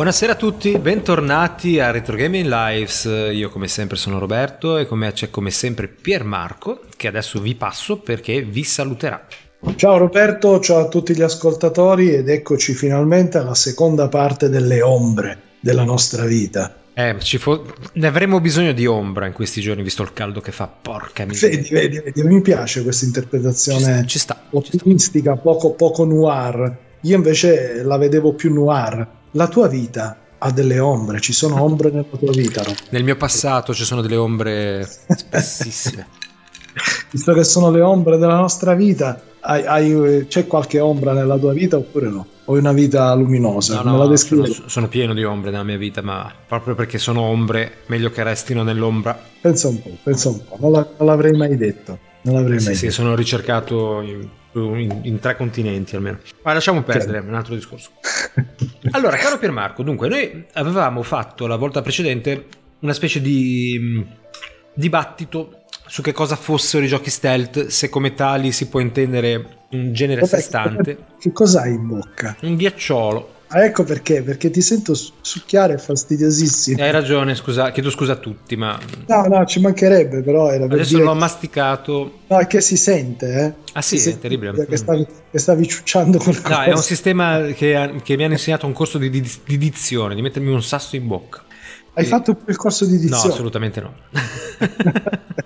Buonasera a tutti, bentornati a Retro Gaming Lives. Io come sempre sono Roberto e con me c'è come sempre Pier Marco che adesso vi passo perché vi saluterà. Ciao Roberto, ciao a tutti gli ascoltatori ed eccoci finalmente alla seconda parte delle ombre della nostra vita. Eh, fo- ne avremo bisogno di ombra in questi giorni, visto il caldo che fa. Porca miseria. Vedi, vedi, vedi, mi piace questa interpretazione ci sta, ottimistica, poco, poco noir. Io invece la vedevo più noir. La tua vita ha delle ombre, ci sono ombre nella tua vita. No? Nel mio passato ci sono delle ombre spessissime. Visto che sono le ombre della nostra vita, hai, hai, c'è qualche ombra nella tua vita oppure no? O è una vita luminosa? No, no, sono, sono, pieno di ombre nella mia vita, ma proprio perché sono ombre, meglio che restino nell'ombra. Pensa un po', pensa un po', non, la, non l'avrei mai detto. Non l'avrei sì, mai sì, detto. sono ricercato in, in, in, tre continenti almeno. Ma lasciamo perdere, certo. un altro discorso. allora, caro Piermarco, dunque, noi avevamo fatto la volta precedente una specie di mm, dibattito su che cosa fossero i giochi stealth, se come tali si può intendere un genere a sé stante. Che cos'hai in bocca? Un ghiacciolo. Ah, ecco perché, perché ti sento succhiare fastidiosissimo. Hai ragione, scusa, chiedo scusa a tutti, ma... No, no, ci mancherebbe, però era Adesso l'ho che... masticato. No, è che si sente, eh? Ah sì, si è terribile. Che stavi, che stavi ciucciando qualcosa. No, è un sistema che, che mi hanno insegnato un corso di, di, di dizione, di mettermi un sasso in bocca. Hai fatto il corso di dizione? No, assolutamente no.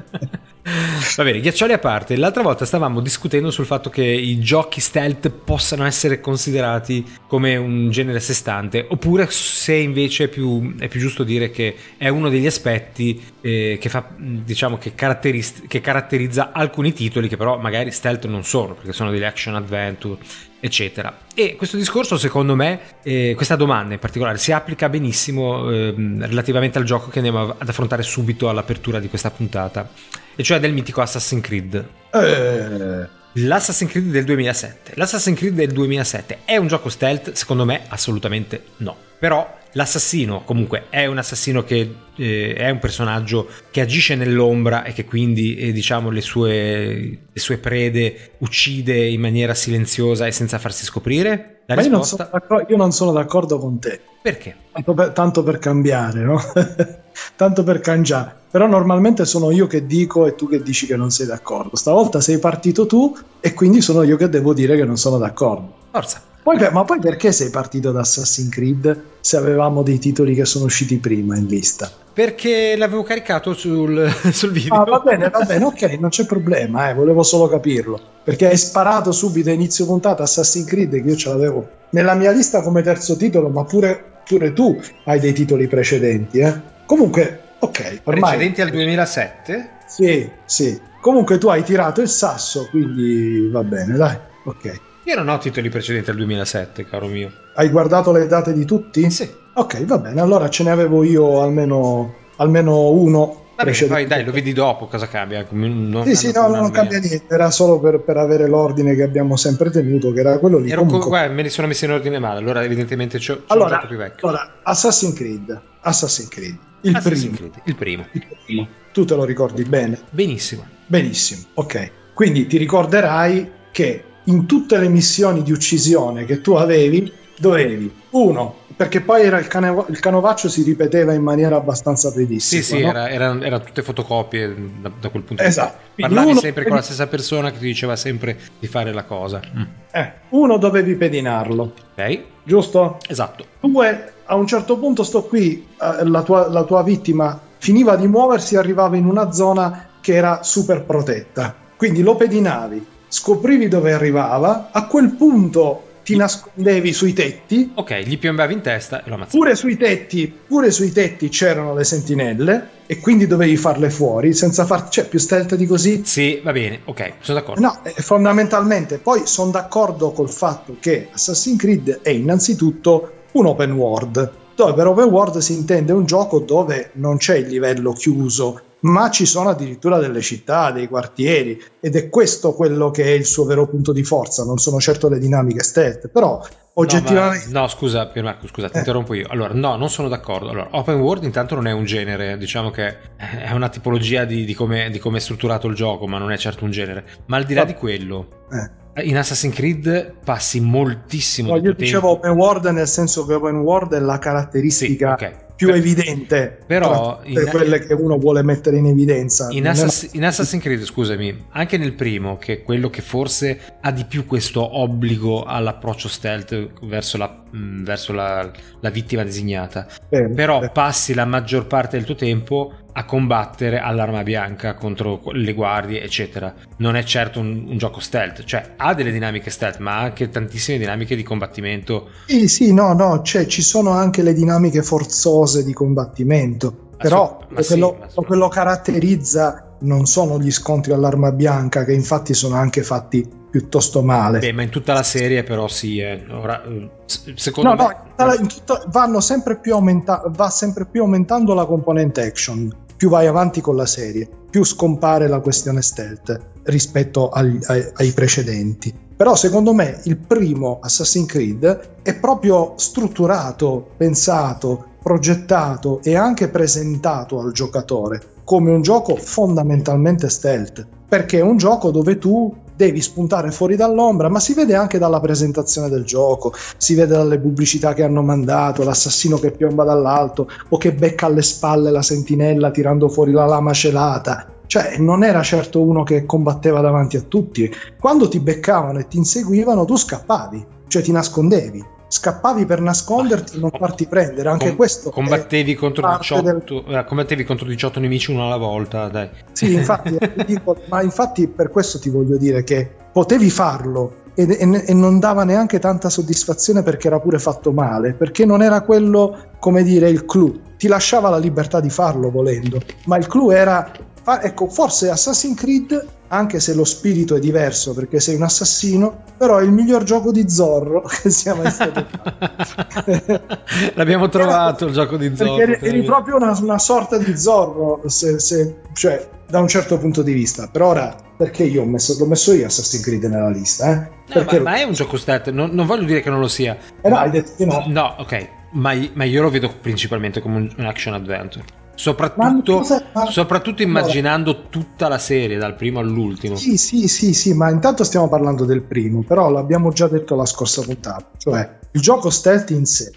Va bene, ghiaccioli a parte, l'altra volta stavamo discutendo sul fatto che i giochi stealth possano essere considerati come un genere a sé stante, oppure se invece è più, è più, giusto dire che è uno degli aspetti eh, che, fa, diciamo, che, caratterizza, che caratterizza alcuni titoli che però magari stealth non sono, perché sono degli action adventure eccetera. E questo discorso, secondo me, eh, questa domanda in particolare, si applica benissimo eh, relativamente al gioco che andiamo ad affrontare subito all'apertura di questa puntata, e cioè del mitico Assassin's Creed. Eh. L'Assassin's Creed del 2007. L'Assassin's Creed del 2007 è un gioco stealth? Secondo me assolutamente no. Però l'assassino comunque è un assassino che eh, è un personaggio che agisce nell'ombra e che quindi eh, diciamo le sue, le sue, prede uccide in maniera silenziosa e senza farsi scoprire? La Ma risposta... io, non io non sono d'accordo con te. Perché? Tanto per, tanto per cambiare, no? tanto per cangiare. Però normalmente sono io che dico e tu che dici che non sei d'accordo. Stavolta sei partito tu e quindi sono io che devo dire che non sono d'accordo. Forza. Poi, ma poi perché sei partito da Assassin's Creed se avevamo dei titoli che sono usciti prima in lista? Perché l'avevo caricato sul, sul video. Ah, va bene, va bene, ok, non c'è problema, eh, volevo solo capirlo. Perché hai sparato subito a inizio puntata Assassin's Creed che io ce l'avevo nella mia lista come terzo titolo, ma pure, pure tu hai dei titoli precedenti. Eh. Comunque, ok. Ormai... Precedenti al 2007? Sì, sì. Comunque tu hai tirato il sasso, quindi va bene, dai, ok. Io non ho titoli precedenti al 2007, caro mio. Hai guardato le date di tutti? Sì. Ok, va bene, allora ce ne avevo io almeno, almeno uno. Vabbè, poi dai, lo vedi dopo, cosa cambia? Non, sì, sì, no, non cambia niente, era solo per, per, avere l'ordine che abbiamo sempre tenuto, che era quello lì. Ero Comunque... guarda, me li sono messi in ordine male, allora evidentemente c'ho, c'ho allora, più vecchio. Allora, Assassin's Creed, Assassin's Creed, il, Assassin's primo. Creed, il primo. Il primo. Tu te lo ricordi bene? Benissimo. Benissimo, ok. Quindi ti ricorderai che in tutte le missioni di uccisione che tu avevi, dovevi, uno, perché poi era il, cane, il canovaccio si ripeteva in maniera abbastanza predissima. Sì, sì, no? era, era, era, tutte fotocopie da, da quel punto esatto. di vista. Parlavi uno, sempre con la stessa persona che ti diceva sempre di fare la cosa. Mm. Eh, uno dovevi pedinarlo. Ok. Giusto? Esatto. Due, a un certo punto sto qui, eh, la, tua, la tua vittima finiva di muoversi e arrivava in una zona che era super protetta. Quindi lo pedinavi, scoprivi dove arrivava, a quel punto ti nascondevi sui tetti. Ok, gli piombavi in testa e lo ammazzavi. Pure sui tetti, pure sui tetti c'erano le sentinelle e quindi dovevi farle fuori senza far... Cioè, più stealth di così? Sì, va bene, ok, sono d'accordo. No, eh, fondamentalmente, poi sono d'accordo col fatto che Assassin's Creed è innanzitutto un open world, dove per open world si intende un gioco dove non c'è il livello chiuso ma ci sono addirittura delle città, dei quartieri ed è questo quello che è il suo vero punto di forza, non sono certo le dinamiche stealth, però oggettivamente... No, ma, no scusa Piermarco, scusa, ti eh. interrompo io. Allora, no, non sono d'accordo. Allora, open world intanto non è un genere, diciamo che è una tipologia di, di come, di come è strutturato il gioco, ma non è certo un genere. Ma al di là oh. di quello... Eh in Assassin's Creed passi moltissimo no, io dicevo tempo. open world nel senso che open world è la caratteristica sì, okay. Più per, evidente però per quelle che uno vuole mettere in evidenza in, Assass- in, Assassin's Creed scusami anche nel primo che è quello che forse ha di più questo obbligo all'approccio stealth verso la, mh, verso la, la vittima designata bene, però bene. passi la maggior parte del tuo tempo a combattere all'arma bianca contro le guardie, eccetera. Non è certo un, un, gioco stealth, cioè ha delle dinamiche stealth, ma ha anche tantissime dinamiche di combattimento. Sì, sì, no, no, cioè, ci sono anche le dinamiche forzose di combattimento, però sì, quello, sì, quello caratterizza non sono gli scontri all'arma bianca, che infatti sono anche fatti piuttosto male. Beh, ma in tutta la serie però sì, eh. Ora, eh, secondo no, me... No, in tutta, vanno sempre più aumenta- va sempre più aumentando la componente action più vai avanti con la serie, più scompare la questione stealth rispetto agli, ai, ai, precedenti. Però secondo me il primo Assassin's Creed è proprio strutturato, pensato, progettato e anche presentato al giocatore come un gioco fondamentalmente stealth, perché è un gioco dove tu devi spuntare fuori dall'ombra, ma si vede anche dalla presentazione del gioco, si vede dalle pubblicità che hanno mandato, l'assassino che piomba dall'alto o che becca alle spalle la sentinella tirando fuori la lama celata. Cioè, non era certo uno che combatteva davanti a tutti. Quando ti beccavano e ti inseguivano, tu scappavi, cioè ti nascondevi scappavi per nasconderti e non farti prendere. Anche Com- questo combattevi contro, 18, del... eh, combattevi contro 18 nemici uno alla volta. Dai. Sì, infatti, dico, ma infatti per questo ti voglio dire che potevi farlo e, e, e, non dava neanche tanta soddisfazione perché era pure fatto male, perché non era quello, come dire, il clou. Ti lasciava la libertà di farlo volendo, ma il clou era Ah, ecco, forse Assassin's Creed, anche se lo spirito è diverso perché sei un assassino, però è il miglior gioco di Zorro che sia mai stato fatto. L'abbiamo trovato il gioco di Zorro. Eri, eri proprio una, una, sorta di Zorro, se, se, cioè da un certo punto di vista. Per ora, perché io ho messo, l'ho messo io Assassin's Creed nella lista? Eh? No, ma, ma, è un gioco stat, non, non, voglio dire che non lo sia. Eh no, hai detto che no. No, ok, ma, ma io lo vedo principalmente come un action adventure. Soprattutto, ma, soprattutto immaginando tutta la serie dal primo all'ultimo. Sì, sì, sì, sì, ma intanto stiamo parlando del primo, però l'abbiamo già detto la scorsa puntata, cioè il gioco stealth in sé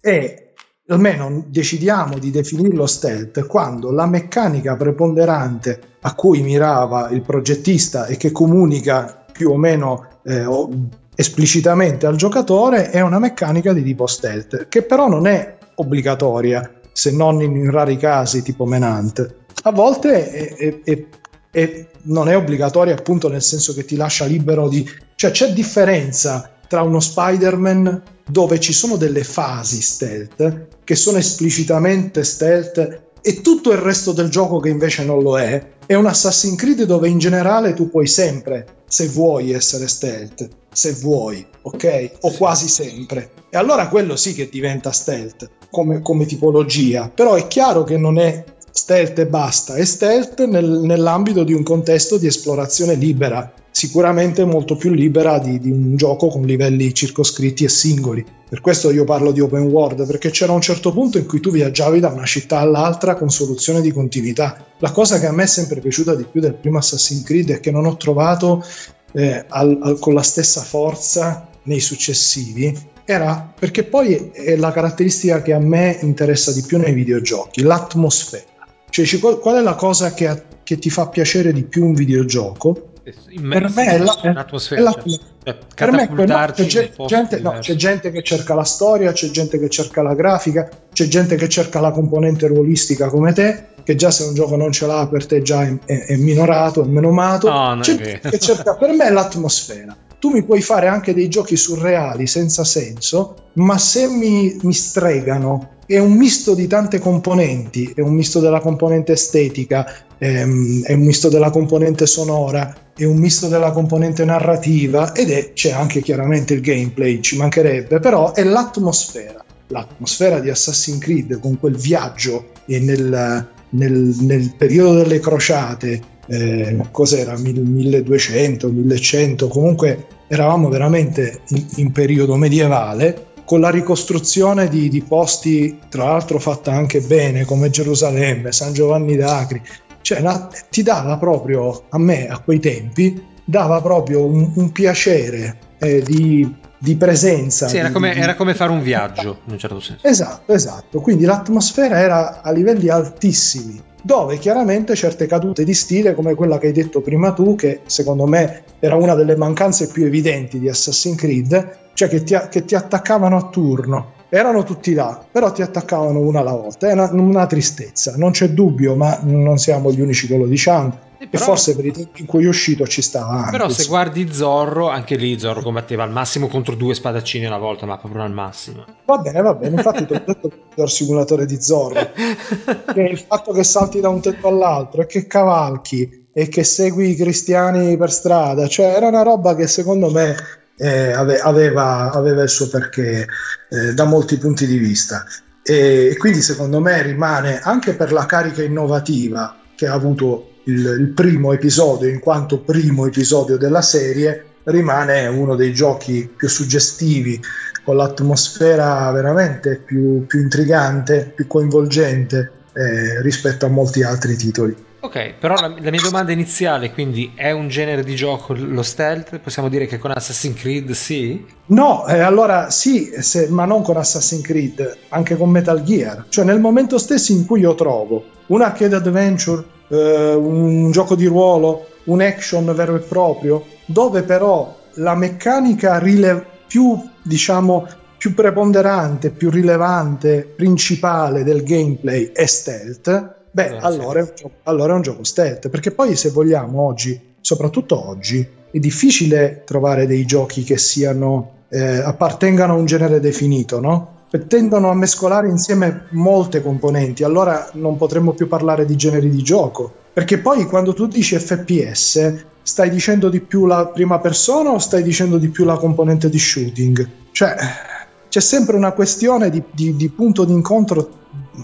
è almeno decidiamo di definirlo stealth quando la meccanica preponderante a cui mirava il progettista e che comunica più o meno eh, esplicitamente al giocatore è una meccanica di tipo stealth, che però non è obbligatoria se non in rari casi tipo Menante. A volte è, è, è, non è obbligatoria appunto nel senso che ti lascia libero di... cioè c'è differenza tra uno Spider-Man dove ci sono delle fasi stealth che sono esplicitamente stealth e tutto il resto del gioco che invece non lo è, è un Assassin's Creed dove in generale tu puoi sempre, se vuoi, essere stealth, se vuoi, ok? O quasi sempre. E allora quello sì che diventa stealth come, come tipologia, però è chiaro che non è stealth e basta, è stealth nel, nell'ambito di un contesto di esplorazione libera, sicuramente molto più libera di, di, un gioco con livelli circoscritti e singoli. Per questo io parlo di open world, perché c'era un certo punto in cui tu viaggiavi da una città all'altra con soluzione di continuità. La cosa che a me è sempre piaciuta di più del primo Assassin's Creed è che non ho trovato eh, al, al, con la stessa forza nei successivi era perché poi è la caratteristica che a me interessa di più nei videogiochi, l'atmosfera. Cioè, qual è la cosa che, che ti fa piacere di più un videogioco? per me è, la, l'atmosfera. È la, cioè, per me no, c'è, gente, no, c'è, gente, che cerca la storia, c'è gente che cerca la grafica, c'è gente che cerca la componente ruolistica come te, che già se un gioco non ce l'ha per te già è, è, è minorato, è menomato. No, c'è che cerca, per me è l'atmosfera. Tu mi puoi fare anche dei giochi surreali senza senso, ma se mi, mi stregano è un misto di tante componenti, è un misto della componente estetica, ehm, è un misto della componente sonora, è un misto della componente narrativa ed è, c'è anche chiaramente il gameplay, ci mancherebbe, però è l'atmosfera, l'atmosfera di Assassin's Creed con quel viaggio nel, nel, nel periodo delle crociate, eh, cos'era, 1200, 1100, comunque eravamo veramente in, in periodo medievale con la ricostruzione di, di, posti, tra l'altro fatta anche bene, come Gerusalemme, San Giovanni d'Acri, cioè la, ti dava proprio a me a quei tempi dava proprio un, un piacere eh, di, di, presenza. Sì, era, di, come, era come fare un viaggio in un certo senso. Esatto, esatto. Quindi l'atmosfera era a livelli altissimi, dove chiaramente certe cadute di stile, come quella che hai detto prima tu, che secondo me era una delle mancanze più evidenti di Assassin's Creed, cioè che ti, che ti attaccavano a turno erano tutti là, però ti attaccavano una alla volta. È una, una tristezza, non c'è dubbio, ma non siamo gli unici che lo diciamo. E, però, e forse per i tempi in cui è uscito ci stava anche. Però se guardi Zorro, anche lì Zorro combatteva al massimo contro due spadaccini alla volta, ma proprio al massimo. Va bene, va bene. Infatti ti ho detto il simulatore di Zorro. che il fatto che salti da un tetto all'altro e che cavalchi e che segui i cristiani per strada, cioè era una roba che secondo me eh, aveva, aveva, il suo perché eh, da molti punti di vista. E, quindi secondo me rimane anche per la carica innovativa che ha avuto il, il primo episodio, in quanto primo episodio della serie, rimane uno dei giochi più suggestivi, con l'atmosfera veramente più, più intrigante, più coinvolgente eh, rispetto a molti altri titoli. Ok, però la, la, mia domanda iniziale, quindi è un genere di gioco lo stealth? Possiamo dire che con Assassin's Creed sì? No, eh, allora sì, se, ma non con Assassin's Creed, anche con Metal Gear. Cioè nel momento stesso in cui io trovo un arcade adventure, eh, un gioco di ruolo, un action vero e proprio, dove però la meccanica rile- più, diciamo, più preponderante, più rilevante, principale del gameplay è stealth, Beh, allora è, gioco, allora è un gioco stealth, perché poi se vogliamo oggi, soprattutto oggi, è difficile trovare dei giochi che siano, eh, appartengano a un genere definito, no? tendono a mescolare insieme molte componenti, allora non potremmo più parlare di generi di gioco. Perché poi quando tu dici FPS, stai dicendo di più la prima persona o stai dicendo di più la componente di shooting? Cioè, c'è sempre una questione di, di, di punto d'incontro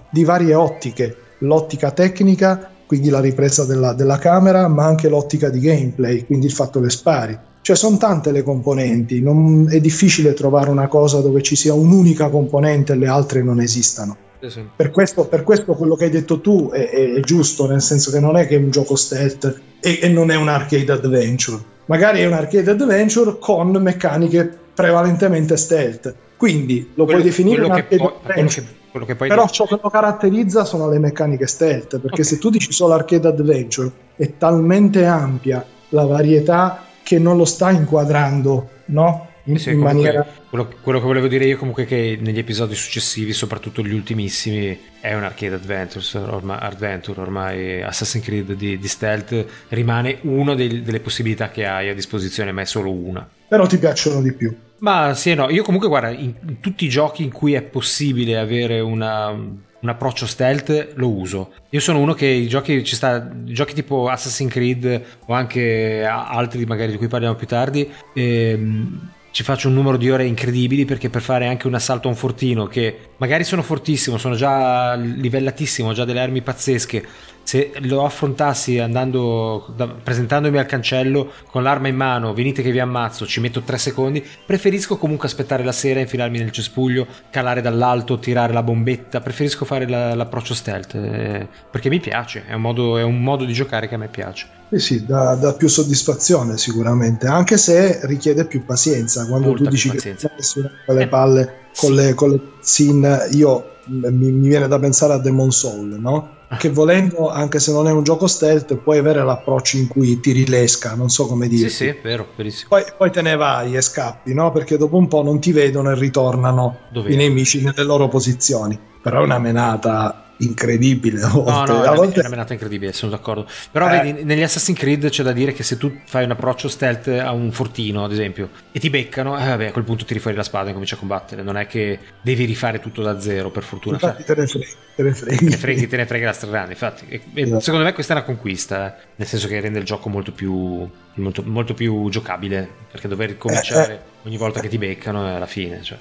di varie ottiche l'ottica tecnica, quindi la ripresa della, della, camera, ma anche l'ottica di gameplay, quindi il fatto che spari. Cioè sono tante le componenti, non, è difficile trovare una cosa dove ci sia un'unica componente e le altre non esistano. Sì. Per, questo, per, questo, quello che hai detto tu è, è, è, giusto, nel senso che non è che è un gioco stealth e, e non è un arcade adventure. Magari è un arcade adventure con meccaniche prevalentemente stealth. Quindi lo quello, puoi definire un arcade poi, adventure Però ciò che lo caratterizza sono le meccaniche stealth, perché okay. se tu dici solo arcade adventure è talmente ampia la varietà che non lo sta inquadrando, no? In, sì, in maniera... quello, quello, che volevo dire io comunque è che negli episodi successivi, soprattutto gli ultimissimi, è un arcade adventure, ormai, adventure, ormai Assassin's Creed di, di stealth rimane una delle possibilità che hai a disposizione, ma è solo una. Però ti piacciono di più. Ma sì, no, io comunque guarda, in, in tutti i giochi in cui è possibile avere una, un approccio stealth lo uso. Io sono uno che i giochi, ci sta, giochi tipo Assassin's Creed o anche altri magari di cui parliamo più tardi, ehm, ci faccio un numero di ore incredibili perché per fare anche un assalto a un fortino che magari sono fortissimo, sono già livellatissimo, ho già delle armi pazzesche, se lo affrontassi andando da, presentandomi al cancello con l'arma in mano, venite che vi ammazzo, ci metto tre secondi, preferisco comunque aspettare la sera, infilarmi nel cespuglio, calare dall'alto, tirare la bombetta, preferisco fare la, l'approccio stealth eh, perché mi piace, è un, modo, è un modo di giocare che a me piace. Sì, sì, dà, dà, più soddisfazione sicuramente, anche se richiede più pazienza. Quando Molta tu dici pazienza. che suona le palle con, sì. le, con le sin, io mi, mi, viene da pensare a Demon Soul, no? Che volendo, anche se non è un gioco stealth, puoi avere l'approccio in cui tiri l'esca, non so come dire. Sì, sì, vero, verissimo. Poi, poi, te ne vai e scappi, no? Perché dopo un po' non ti vedono e ritornano Dov'è? i nemici nelle loro posizioni. Però è una menata incredibile. A volte. No, no, a volte... è una menata incredibile, sono d'accordo. Però eh. vedi, negli Assassin's Creed c'è da dire che se tu fai un approccio stealth a un fortino, ad esempio, e ti beccano, eh, vabbè, a quel punto tiri fuori la spada e cominci a combattere. Non è che devi rifare tutto da zero, per fortuna. Infatti te ne freghi. Te ne freghi, te ne freghi, te ne freghi la strada. Infatti, e, e esatto. secondo me questa è una conquista, eh? nel senso che rende il gioco molto più, molto, molto più giocabile, perché dover ricominciare eh, eh. ogni volta che ti beccano è alla fine. Cioè.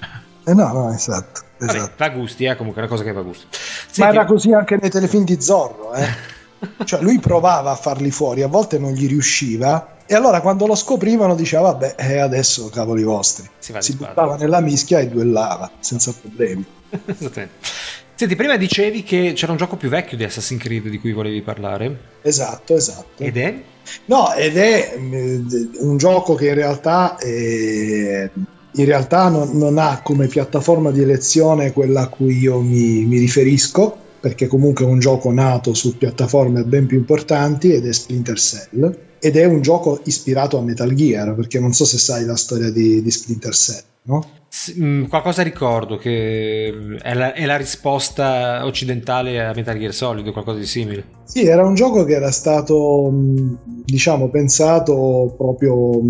Eh no, no, esatto. Vabbè, esatto. va a gusti, eh, comunque è una cosa che va a gusto. Senti... Ma era così anche nei telefilm di Zorro, eh. cioè lui provava a farli fuori, a volte non gli riusciva e allora quando lo scoprivano diceva vabbè eh, adesso cavoli vostri si, si buttava nella mischia e duellava senza problemi. Senti, prima dicevi che c'era un gioco più vecchio di Assassin's Creed di cui volevi parlare. Esatto, esatto. Ed è? No, ed è mm, un gioco che in realtà, è, in realtà non, non, ha come piattaforma di elezione quella a cui io mi, mi riferisco, perché comunque è un gioco nato su piattaforme ben più importanti ed è Splinter Cell ed è un gioco ispirato a Metal Gear, perché non so se sai la storia di, di Splinter Cell, no? S- mm, qualcosa ricordo che mm, è la, è la, risposta occidentale a Metal Gear Solid, qualcosa di simile. Sì, era un gioco che era stato, mm, diciamo, pensato proprio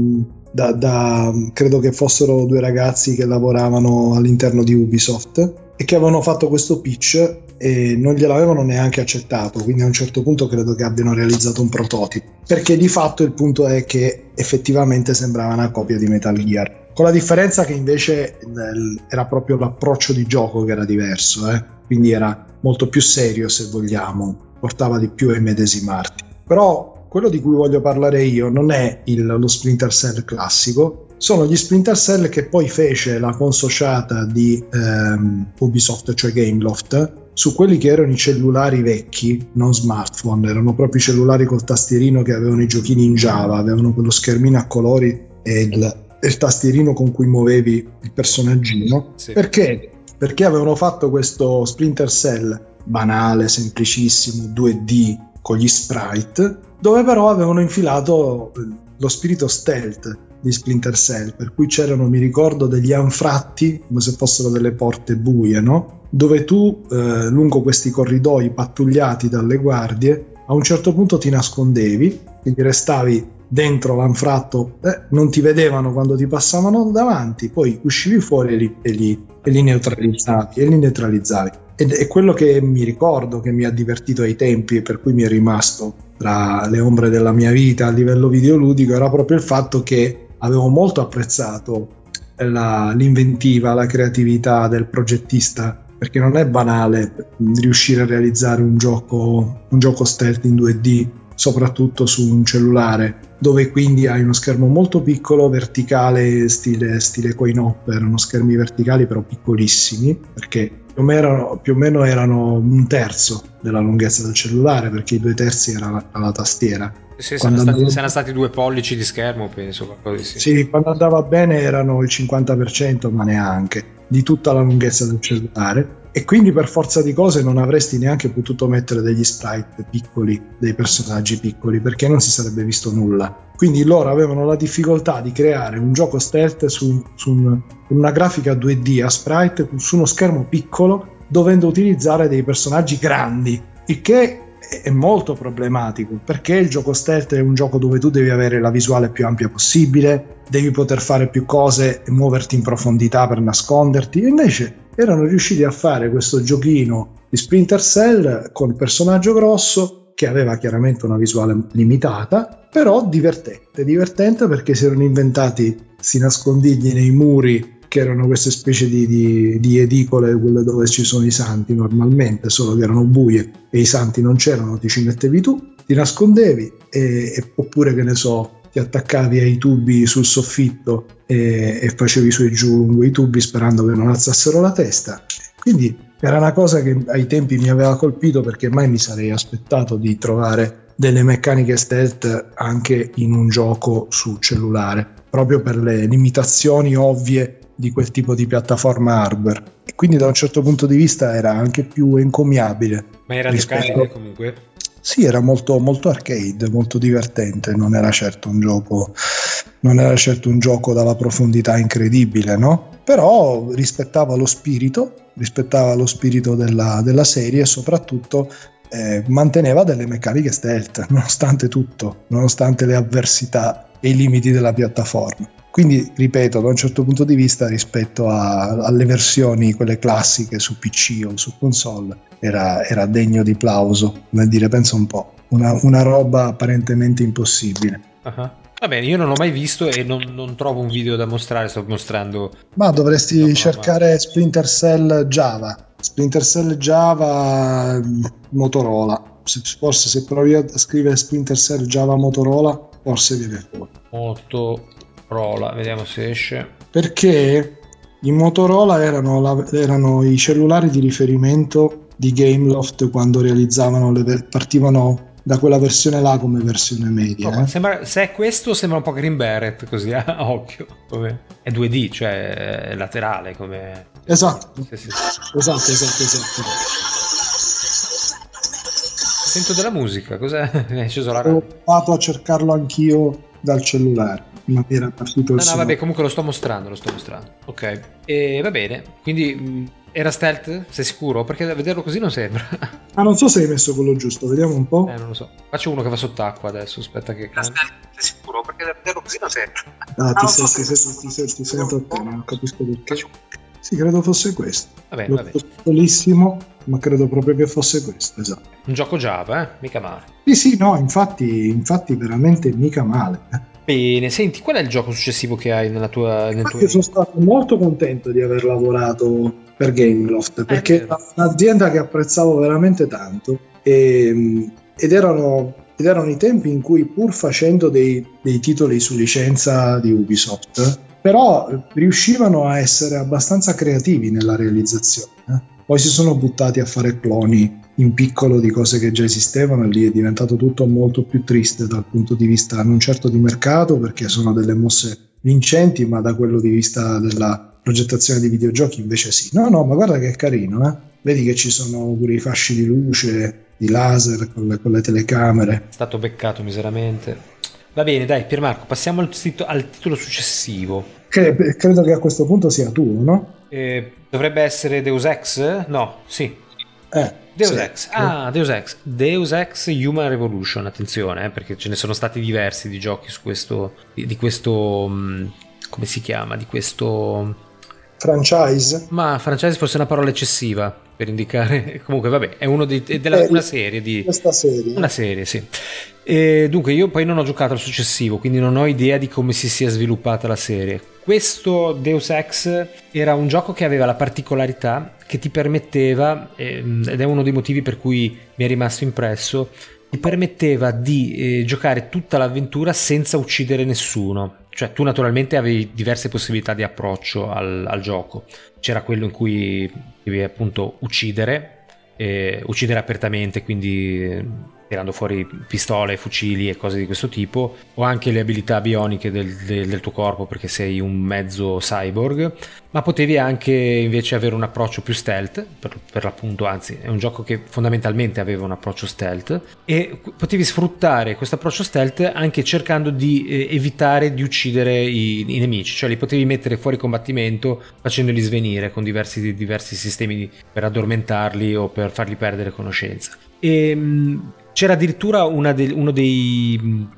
da, da credo che fossero due ragazzi che lavoravano all'interno di Ubisoft e che avevano fatto questo pitch e non gliel'avevano neanche accettato, quindi a un certo punto credo che abbiano realizzato un prototipo, perché di fatto il punto è che effettivamente sembrava una copia di Metal Gear, con la differenza che invece era proprio l'approccio di gioco che era diverso, eh? quindi era molto più serio se vogliamo, portava di più a immedesimarti. Però quello di cui voglio parlare io non è il, lo Splinter Cell classico, sono gli Splinter Cell che poi fece la consociata di ehm, Ubisoft, cioè Gameloft, su quelli che erano i cellulari vecchi, non smartphone, erano proprio i cellulari col tastierino che avevano i giochini in Java, avevano quello schermino a colori e il, il tastierino con cui muovevi il personaggino. Sì. Perché? Perché avevano fatto questo Splinter Cell banale, semplicissimo, 2D con gli sprite, dove però avevano infilato lo spirito stealth di Splinter Cell, per cui c'erano, mi ricordo, degli anfratti come se fossero delle porte buie, no? dove tu eh, lungo questi corridoi pattugliati dalle guardie a un certo punto ti nascondevi, quindi restavi dentro l'anfratto, eh, non ti vedevano quando ti passavano davanti, poi uscivi fuori e li, e li, e li neutralizzavi. E li neutralizzavi. Ed è quello che mi ricordo, che mi ha divertito ai tempi e per cui mi è rimasto tra le ombre della mia vita a livello videoludico, era proprio il fatto che avevo molto apprezzato la, l'inventiva, la creatività del progettista perché non è banale riuscire a realizzare un gioco, un gioco stealth in 2D, soprattutto su un cellulare, dove quindi hai uno schermo molto piccolo, verticale, stile, stile coin hopper, erano schermi verticali però piccolissimi, perché più o, meno, più o, meno, erano un terzo della lunghezza del cellulare, perché i due terzi era la, la tastiera. Sì, saranno stati, andavo... saranno stati, due pollici di schermo, penso. Qualcosa di sì. sì, quando andava bene erano il 50%, ma neanche di tutta la lunghezza del cellulare e quindi per forza di cose non avresti neanche potuto mettere degli sprite piccoli, dei personaggi piccoli, perché non si sarebbe visto nulla. Quindi loro avevano la difficoltà di creare un gioco stealth su, su un, una grafica 2D a sprite su uno schermo piccolo, dovendo utilizzare dei personaggi grandi, il che è molto problematico perché il gioco stealth è un gioco dove tu devi avere la visuale più ampia possibile, devi poter fare più cose e muoverti in profondità per nasconderti. Invece erano riusciti a fare questo giochino di Splinter Cell con personaggio grosso che aveva chiaramente una visuale limitata, però divertente, divertente perché si erano inventati questi nascondigli nei muri che erano queste specie di, di, di, edicole, quelle dove ci sono i santi normalmente, solo che erano buie e i santi non c'erano, ti ci mettevi tu, ti nascondevi, e, e, oppure che ne so, ti attaccavi ai tubi sul soffitto e, e facevi su e giù lungo i tubi sperando che non alzassero la testa. Quindi era una cosa che ai tempi mi aveva colpito perché mai mi sarei aspettato di trovare delle meccaniche stealth anche in un gioco su cellulare, proprio per le limitazioni ovvie di quel tipo di piattaforma hardware e quindi da un certo punto di vista era anche più encomiabile. Ma era rispetto... comunque? Sì, era molto, molto arcade, molto divertente, non era certo un gioco non era certo un gioco dalla profondità incredibile, no? Però rispettava lo spirito, rispettava lo spirito della, della serie e soprattutto eh, manteneva delle meccaniche stealth, nonostante tutto, nonostante le avversità e i limiti della piattaforma. Quindi, ripeto, da un certo punto di vista, rispetto a, alle versioni, quelle classiche su PC o su console, era, era degno di plauso, come dire, pensa un po', una, una roba apparentemente impossibile. Uh-huh. Va bene, io non l'ho mai visto e non, non, trovo un video da mostrare, sto mostrando... Ma dovresti no, cercare ma... Splinter Cell Java. Splinter Cell Java Motorola. Forse se provi a scrivere Splinter Cell Java Motorola, forse viene fuori. Moto Motorola, vediamo se esce. Perché i Motorola erano, la, erano i cellulari di riferimento di Gameloft quando realizzavano le partivano da quella versione là come versione media. Oh, eh. sembra, se è questo sembra un po' Green Beret così a occhio. Come, è 2D, cioè è laterale come... Esatto. Sì, sì, esatto, esatto, esatto. Sento della musica, cos'è? È sceso la radio. Ho provato a cercarlo anch'io dal cellulare ma era partito no, no, vabbè, comunque lo sto mostrando, lo sto mostrando. Ok. E va bene. Quindi era stealth? Sei sicuro? Perché a vederlo così non sembra. Ah, non so se hai messo quello giusto, vediamo un po'. Eh, non lo so. Faccio uno che va sott'acqua adesso, aspetta che... Era stealth? Sei sicuro? Perché a vederlo così non sembra. Ah, ti, ah, senti, so senti, ti, sento a te, non capisco perché. Sì, credo fosse questo. Vabbè, L'ho vabbè. piccolissimo, ma credo proprio che fosse questo, esatto. Un gioco Java, eh? Mica male. Sì, sì, no, infatti, infatti veramente mica male. Eh. Bene, senti, qual è il gioco successivo che hai nella tua... Nel tuo... Io sono stato molto contento di aver lavorato per Gameloft perché è un'azienda che apprezzavo veramente tanto e, ed, erano, ed, erano, i tempi in cui pur facendo dei, dei titoli su licenza di Ubisoft però riuscivano a essere abbastanza creativi nella realizzazione. Poi si sono buttati a fare cloni in piccolo di cose che già esistevano e lì è diventato tutto molto più triste dal punto di vista non certo di mercato perché sono delle mosse vincenti ma da quello di vista della progettazione di videogiochi invece sì. No no ma guarda che carino eh? vedi che ci sono pure i fasci di luce di laser con le, con le telecamere. È stato beccato miseramente. Va bene dai Piermarco passiamo al, al titolo successivo che credo che a questo punto sia tuo no? Eh, dovrebbe essere Deus Ex? no sì eh, Deus sì. Ex, ah, Deus Ex, Deus Ex Human Revolution, attenzione, eh, perché ce ne sono stati diversi di giochi su questo, di, di questo, mm, come si chiama, di questo... Franchise? Ma franchise forse è una parola eccessiva per indicare, comunque vabbè, è uno di, è della, una serie di... Questa serie. Una serie, sì. E dunque io poi non ho giocato al successivo, quindi non ho idea di come si sia sviluppata la serie. Questo Deus Ex era un gioco che aveva la particolarità che ti permetteva, ehm, ed è uno dei motivi per cui mi è rimasto impresso, ti permetteva di eh, giocare tutta l'avventura senza uccidere nessuno. Cioè tu naturalmente avevi diverse possibilità di approccio al, al gioco. C'era quello in cui devi appunto uccidere, eh, uccidere apertamente, quindi tirando fuori pistole, fucili e cose di questo tipo, o anche le abilità bioniche del, del, del, tuo corpo perché sei un mezzo cyborg, ma potevi anche invece avere un approccio più stealth, per, per l'appunto, anzi è un gioco che fondamentalmente aveva un approccio stealth, e potevi sfruttare questo approccio stealth anche cercando di eh, evitare di uccidere i, i, nemici, cioè li potevi mettere fuori combattimento facendoli svenire con diversi, diversi sistemi per addormentarli o per fargli perdere conoscenza. E ehm, c'era addirittura de, uno dei,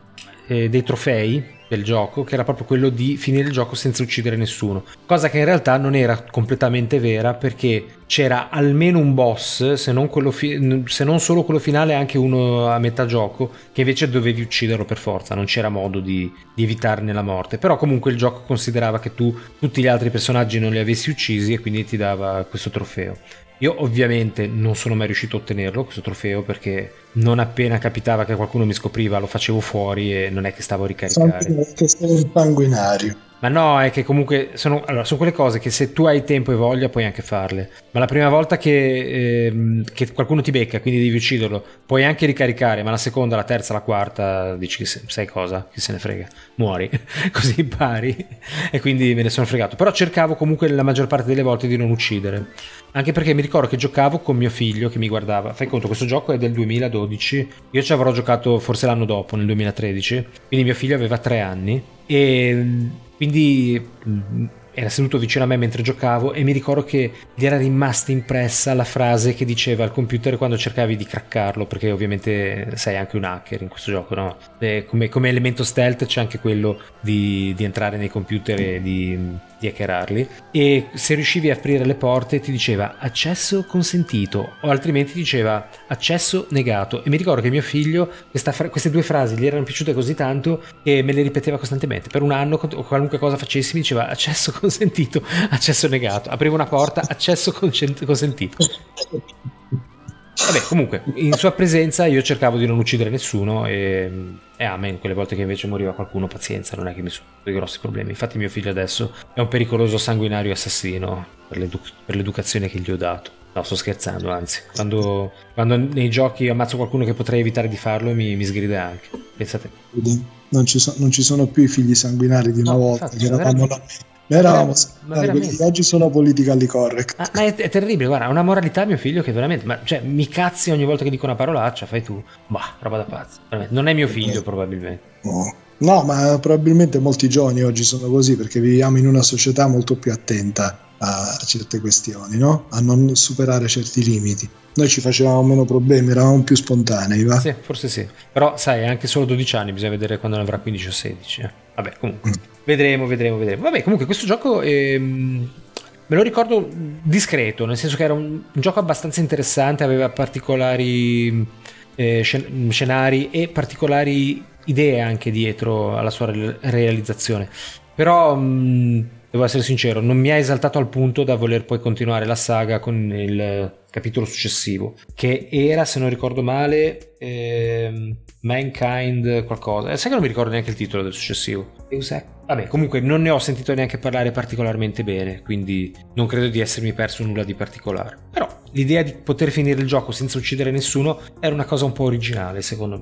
eh, dei trofei del gioco che era proprio quello di finire il gioco senza uccidere nessuno. Cosa che in realtà non era completamente vera perché c'era almeno un boss se non, fi- se non, solo quello finale anche uno a metà gioco che invece dovevi ucciderlo per forza non c'era modo di, di evitarne la morte. Però comunque il gioco considerava che tu tutti gli altri personaggi non li avessi uccisi e quindi ti dava questo trofeo io ovviamente non sono mai riuscito a ottenerlo questo trofeo perché non appena capitava che qualcuno mi scopriva lo facevo fuori e non è che stavo a ricaricare. Che sei un sanguinario. Ma no, è che comunque sono, allora, sono, quelle cose che se tu hai tempo e voglia puoi anche farle. Ma la prima volta che, eh, che, qualcuno ti becca, quindi devi ucciderlo, puoi anche ricaricare, ma la seconda, la terza, la quarta, dici che sai cosa, chi se ne frega, muori, così impari. e quindi me ne sono fregato. Però cercavo comunque la maggior parte delle volte di non uccidere. Anche perché mi ricordo che giocavo con mio figlio che mi guardava. Fai conto, questo gioco è del 2012. Io ci avrò giocato forse l'anno dopo, nel 2013. Quindi mio figlio aveva tre anni. E quindi mm, era seduto vicino a me mentre giocavo e mi ricordo che gli era rimasta impressa la frase che diceva al computer quando cercavi di craccarlo, perché ovviamente sei anche un hacker in questo gioco, no? Come, come, elemento stealth c'è anche quello di, di entrare nei computer e di di hackerarli e se riuscivi a aprire le porte ti diceva accesso consentito o altrimenti diceva accesso negato. E mi ricordo che mio figlio fra- queste due frasi gli erano piaciute così tanto che me le ripeteva costantemente. Per un anno o qualunque cosa facessi mi diceva accesso consentito accesso negato. Aprivo una porta accesso consentito Vabbè, comunque, in sua presenza io cercavo di non uccidere nessuno e, e amen, quelle volte che invece moriva qualcuno, pazienza, non è che mi sono dei grossi problemi. Infatti mio figlio adesso è un pericoloso sanguinario assassino per, l'edu- per l'educazione che gli ho dato. No, sto scherzando, anzi, quando, quando, nei giochi ammazzo qualcuno che potrei evitare di farlo mi, mi sgrida anche. Pensate. Non ci, so, non ci, sono più i figli sanguinari di una no, volta, infatti, che eravamo là. Eravamo, quelli oggi sono politically correct. Ah, ma è, è, terribile, guarda, una moralità mio figlio che veramente, ma, cioè, mi cazzi ogni volta che dico una parolaccia, fai tu. Bah, roba da pazzo. Non è mio figlio, eh. probabilmente. No. no, ma probabilmente molti giovani oggi sono così perché viviamo in una società molto più attenta a certe questioni, no? a non superare certi limiti. Noi ci facevamo meno problemi, eravamo più spontanei, va? Sì, forse sì. Però sai, anche solo 12 anni, bisogna vedere quando ne avrà 15 o 16. Eh. Vabbè, comunque, mm. vedremo, vedremo, vedremo. Vabbè, comunque questo gioco ehm, me lo ricordo discreto, nel senso che era un, un gioco abbastanza interessante, aveva particolari eh, scenari e particolari idee anche dietro alla sua realizzazione. Però... Mh, devo essere sincero, non mi ha esaltato al punto da voler poi continuare la saga con il capitolo successivo, che era, se non ricordo male, eh, Mankind qualcosa. Eh, sai che non mi ricordo neanche il titolo del successivo. Vabbè, comunque non ne ho sentito neanche parlare particolarmente bene, quindi non credo di essermi perso nulla di particolare. Però l'idea di poter finire il gioco senza uccidere nessuno era una cosa un po' originale, secondo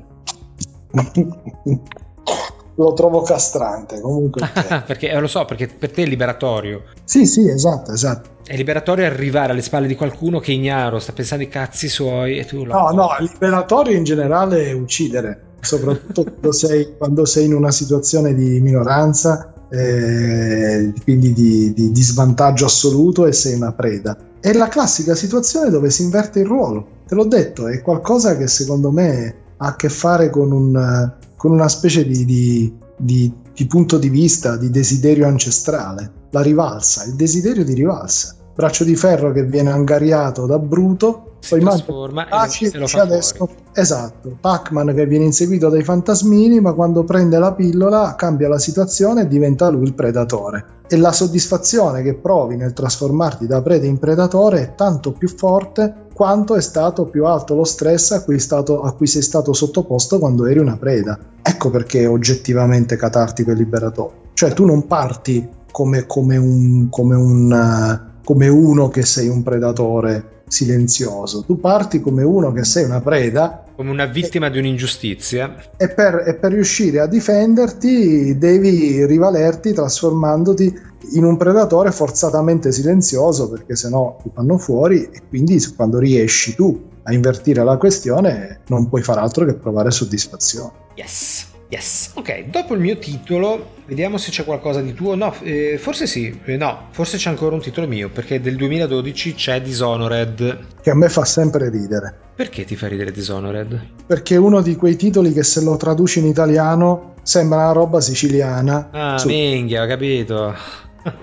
me. lo trovo castrante comunque. perché eh, lo so, perché per te è liberatorio. Sì, sì, esatto, esatto. È liberatorio arrivare alle spalle di qualcuno che ignaro, sta pensando ai cazzi suoi e tu lo... No, no, liberatorio in generale è uccidere, soprattutto quando, sei, quando sei in una situazione di minoranza, eh, quindi di, di, di svantaggio assoluto e sei una preda. È la classica situazione dove si inverte il ruolo. Te l'ho detto, è qualcosa che secondo me ha a che fare con un con una specie di, di, di, di punto di vista, di desiderio ancestrale, la rivalsa, il desiderio di rivalsa. Braccio di ferro che viene angariato da Bruto, si poi trasforma mangia, e, lo, e lo adesso. Esatto, Pac-Man che viene inseguito dai fantasmini, ma quando prende la pillola cambia la situazione e diventa lui il predatore. E la soddisfazione che provi nel trasformarti da preda in predatore è tanto più forte quanto è stato più alto lo stress a cui, stato, a cui sei stato sottoposto quando eri una preda. Ecco perché è oggettivamente catartico e liberatorio. Cioè tu non parti come, come, un, come, un, come uno che sei un predatore silenzioso, tu parti come uno che sei una preda. Come una vittima e, di un'ingiustizia. E per, e per riuscire a difenderti devi rivalerti trasformandoti in un predatore forzatamente silenzioso perché sennò ti fanno fuori e quindi quando riesci tu a invertire la questione non puoi fare altro che provare soddisfazione. Yes. Yes, ok, dopo il mio titolo, vediamo se c'è qualcosa di tuo. No, eh, forse sì, eh, no, forse c'è ancora un titolo mio, perché del 2012 c'è Dishonored. Che a me fa sempre ridere. Perché ti fa ridere Dishonored? Perché è uno di quei titoli che se lo traduci in italiano sembra una roba siciliana. Ah, su... minchia, ho capito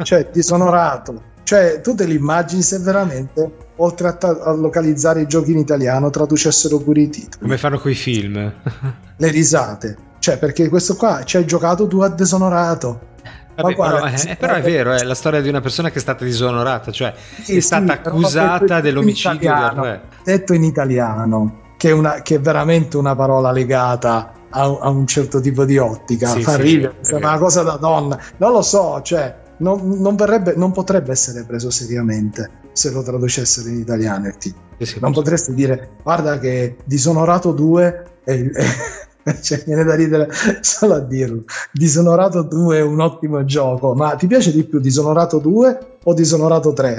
cioè disonorato. Cioè, tu te li immagini se veramente, oltre a, ta- a, localizzare i giochi in italiano, traducessero pure i titoli. Come fanno con i film. Le risate. Cioè, perché questo qua ci hai giocato tu a Disonorato. Vabbè, però, è, però, è, vero, è la storia di una persona che è stata disonorata, cioè sì, è stata sì, accusata dell'omicidio italiano, del re. Detto in italiano, che è, una, che è veramente una parola legata a, a, un certo tipo di ottica, sì, fa ridere, sembra una cosa da donna. Non lo so, cioè non, non, verrebbe, non potrebbe essere preso seriamente se lo traducessero in italiano il titolo. non potresti dire guarda che Disonorato 2 è, è, cioè, viene da ridere solo a dirlo. Disonorato 2 è un ottimo gioco, ma ti piace di più Disonorato 2 o Disonorato 3?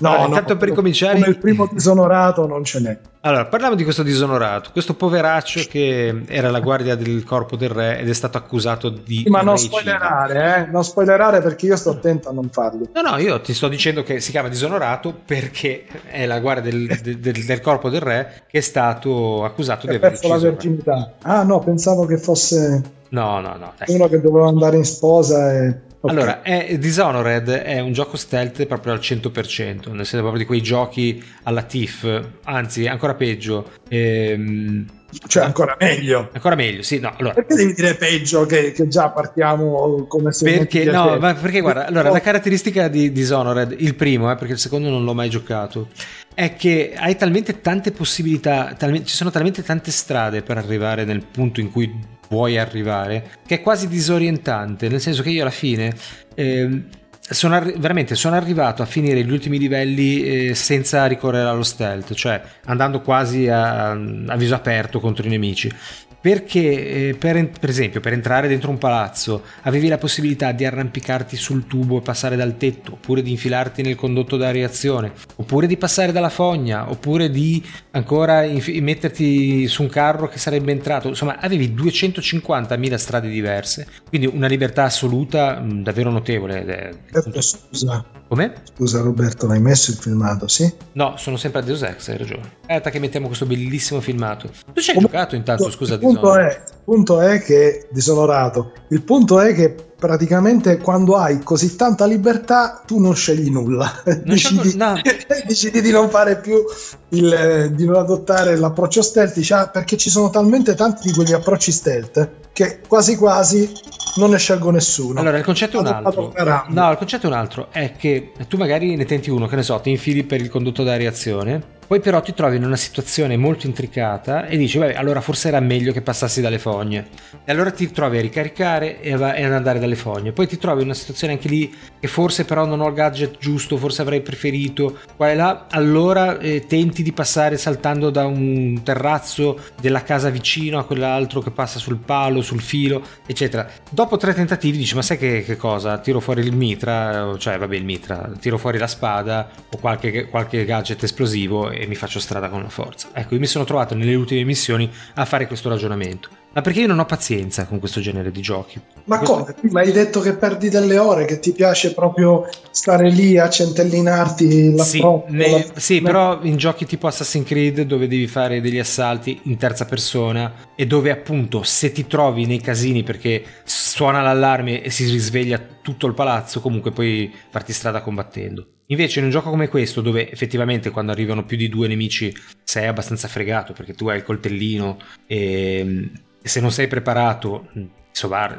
No, allora, no, intanto per cominciare... Come il primo disonorato non ce n'è. Allora, parliamo di questo disonorato, questo poveraccio che era la guardia del corpo del re ed è stato accusato di... Sì, ma non spoilerare, eh? non spoilerare perché io sto attento a non farlo. No, no, io ti sto dicendo che si chiama disonorato perché è la guardia del, del, del corpo del re che è stato accusato di aver ucciso la verginità. Ah no, pensavo che fosse... No, no, no. Dai. Uno che doveva andare in sposa e... Okay. Allora, è, Dishonored è un gioco stealth proprio al 100%, nel senso proprio di quei giochi alla TIF, anzi ancora peggio. Ehm, cioè ancora meglio ancora meglio sì no allora perché devi dire peggio che, che già partiamo come se perché no ma perché guarda allora la caratteristica di Dishonored il primo eh, perché il secondo non l'ho mai giocato è che hai talmente tante possibilità talmente, ci sono talmente tante strade per arrivare nel punto in cui vuoi arrivare, che è quasi disorientante, nel senso che io alla fine eh, sono arri- veramente sono arrivato a finire gli ultimi livelli eh, senza ricorrere allo stealth, cioè andando quasi a, a viso aperto contro i nemici perché eh, per, per, esempio per entrare dentro un palazzo avevi la possibilità di arrampicarti sul tubo e passare dal tetto oppure di infilarti nel condotto d'areazione oppure di passare dalla fogna oppure di ancora inf- metterti su un carro che sarebbe entrato insomma avevi 250.000 strade diverse quindi una libertà assoluta mh, davvero notevole è, appunto... scusa come? scusa Roberto l'hai messo il filmato sì? no sono sempre a Deus Ex hai ragione aspetta che mettiamo questo bellissimo filmato tu ci hai Come... giocato intanto scusa punto, è, il punto è che disonorato. Il punto è che praticamente quando hai così tanta libertà tu non scegli nulla. Non decidi, no. decidi, di non fare più il, di non adottare l'approccio stealth ah, perché ci sono talmente tanti di quegli approcci stealth che quasi quasi non ne scelgo nessuno. Allora, il concetto è un altro. No, il concetto è un altro. È che tu magari ne tenti uno, che ne so, ti infili per il condotto da reazione poi però ti trovi in una situazione molto intricata e dici, vabbè, allora forse era meglio che passassi dalle fogne. E allora ti trovi a ricaricare e, a, e ad andare dalle fogne. Poi ti trovi in una situazione anche lì che forse però non ho il gadget giusto, forse avrei preferito qua e là. Allora eh, tenti di passare saltando da un terrazzo della casa vicino a quell'altro che passa sul palo, sul filo, eccetera. Dopo tre tentativi dici, ma sai che, che cosa? Tiro fuori il mitra, cioè vabbè il mitra, tiro fuori la spada o qualche, qualche gadget esplosivo e mi faccio strada con la forza. Ecco, io mi sono trovato nelle ultime missioni a fare questo ragionamento. Ma perché io non ho pazienza con questo genere di giochi. Ma questo... come? Ma hai detto che perdi delle ore, che ti piace proprio stare lì a centellinarti la sì, ne... la... sì, però in giochi tipo Assassin's Creed dove devi fare degli assalti in terza persona e dove appunto se ti trovi nei casini perché suona l'allarme e si risveglia tutto il palazzo, comunque puoi farti strada combattendo. Invece in un gioco come questo, dove effettivamente quando arrivano più di due nemici sei abbastanza fregato perché tu hai il coltellino e se non sei preparato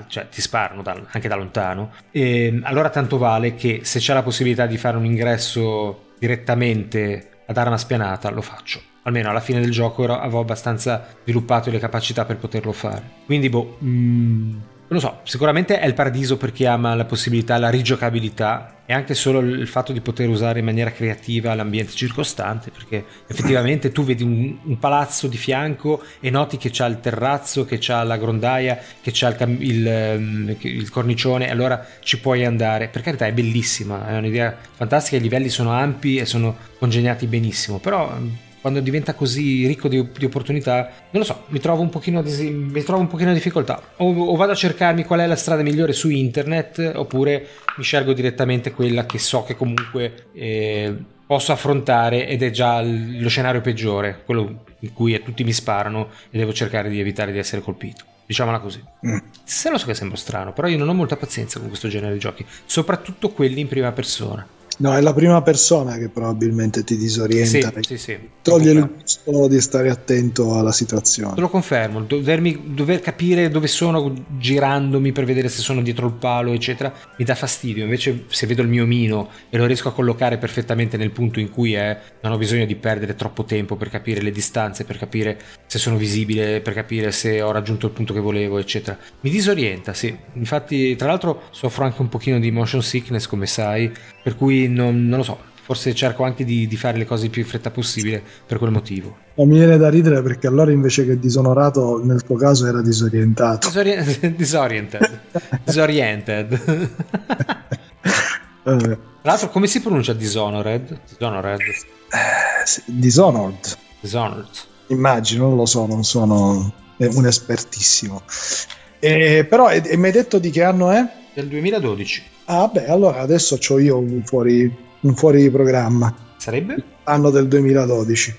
cioè, ti sparano da, anche da lontano, e allora tanto vale che se c'è la possibilità di fare un ingresso direttamente ad arma spianata, lo faccio. Almeno alla fine del gioco avevo abbastanza sviluppato le capacità per poterlo fare. Quindi, boh, mm, non lo so, sicuramente è il paradiso per chi ama la possibilità, la rigiocabilità e anche solo il fatto di poter usare in maniera creativa l'ambiente circostante, perché effettivamente tu vedi un, un palazzo di fianco e noti che c'ha il terrazzo, che c'ha la grondaia, che c'ha il, il, ehm, il cornicione, allora ci puoi andare. Per carità è bellissima, è un'idea fantastica, i livelli sono ampi e sono congegnati benissimo, però quando diventa così ricco di, di, opportunità, non lo so, mi trovo un pochino, di, mi trovo un pochino in difficoltà. O, o, vado a cercarmi qual è la strada migliore su internet, oppure mi scelgo direttamente quella che so che comunque eh, posso affrontare ed è già lo scenario peggiore, quello in cui tutti mi sparano e devo cercare di evitare di essere colpito. Diciamola così. Mm. Se lo so che sembra strano, però io non ho molta pazienza con questo genere di giochi, soprattutto quelli in prima persona. No, è la prima persona che probabilmente ti disorienta. Sì, sì, sì. Toglie il gusto di stare attento alla situazione. Te lo confermo, dovermi, dover capire dove sono girandomi per vedere se sono dietro il palo, eccetera, mi dà fastidio. Invece se vedo il mio mino e lo riesco a collocare perfettamente nel punto in cui è, non ho bisogno di perdere troppo tempo per capire le distanze, per capire se sono visibile, per capire se ho raggiunto il punto che volevo, eccetera. Mi disorienta, sì. Infatti, tra l'altro, soffro anche un pochino di motion sickness, come sai, per cui non, non lo so, forse cerco anche di, di, fare le cose più in fretta possibile per quel motivo. Ma mi viene da ridere perché allora invece che disonorato nel tuo caso era disorientato. Disori- disoriented. disoriented. Tra l'altro come si pronuncia Dishonored? Dishonored. Eh, Dishonored. Dishonored. Immagino, non lo so, non sono un espertissimo. Eh, però e, e mi hai detto di che anno è? Del 2012. Ah, beh, allora adesso ho io un fuori, un fuori programma. Sarebbe? Anno del 2012.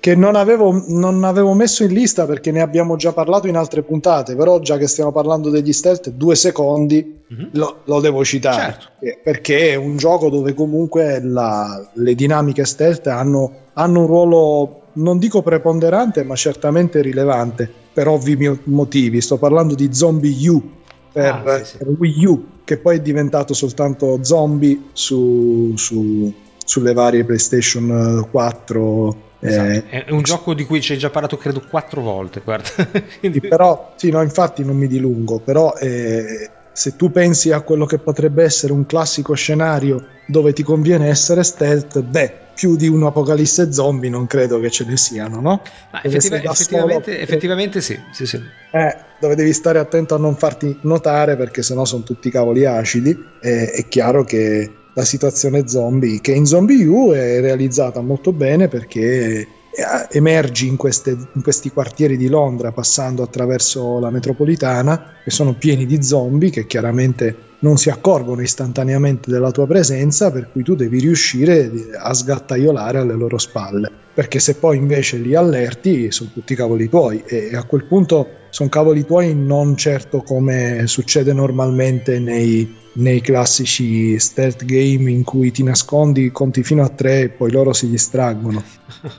Che non avevo, non avevo messo in lista perché ne abbiamo già parlato in altre puntate, però già che stiamo parlando degli stealth, due secondi mm-hmm. lo, lo, devo citare. Certo. Eh, perché è un gioco dove comunque la, le dinamiche stealth hanno, hanno un ruolo, non dico preponderante, ma certamente rilevante per ovvi motivi. Sto parlando di Zombie U per, ah, sì, sì. per Wii U che poi è diventato soltanto zombie su, su, sulle varie PlayStation 4. Eh, esatto. Eh, è un gioco di cui ci hai già parlato credo quattro volte, guarda. Quindi... Però, sì, no, infatti non mi dilungo, però eh, se tu pensi a quello che potrebbe essere un classico scenario dove ti conviene essere stealth, beh, più di un apocalisse zombie non credo che ce ne siano, no? Ma effettiva, effettivamente, solo, effettivamente sì, sì, sì. Eh, dove devi stare attento a non farti notare perché sennò sono tutti cavoli acidi. E, è chiaro che la situazione zombie, che in Zombie U è realizzata molto bene perché emergi in, queste, in, questi quartieri di Londra passando attraverso la metropolitana che sono pieni di zombie che chiaramente non si accorgono istantaneamente della tua presenza per cui tu devi riuscire a sgattaiolare alle loro spalle. Perché se poi invece li allerti sono tutti cavoli tuoi. E a quel punto sono cavoli tuoi non certo come succede normalmente nei, nei classici stealth game in cui ti nascondi, conti fino a tre e poi loro si distraggono.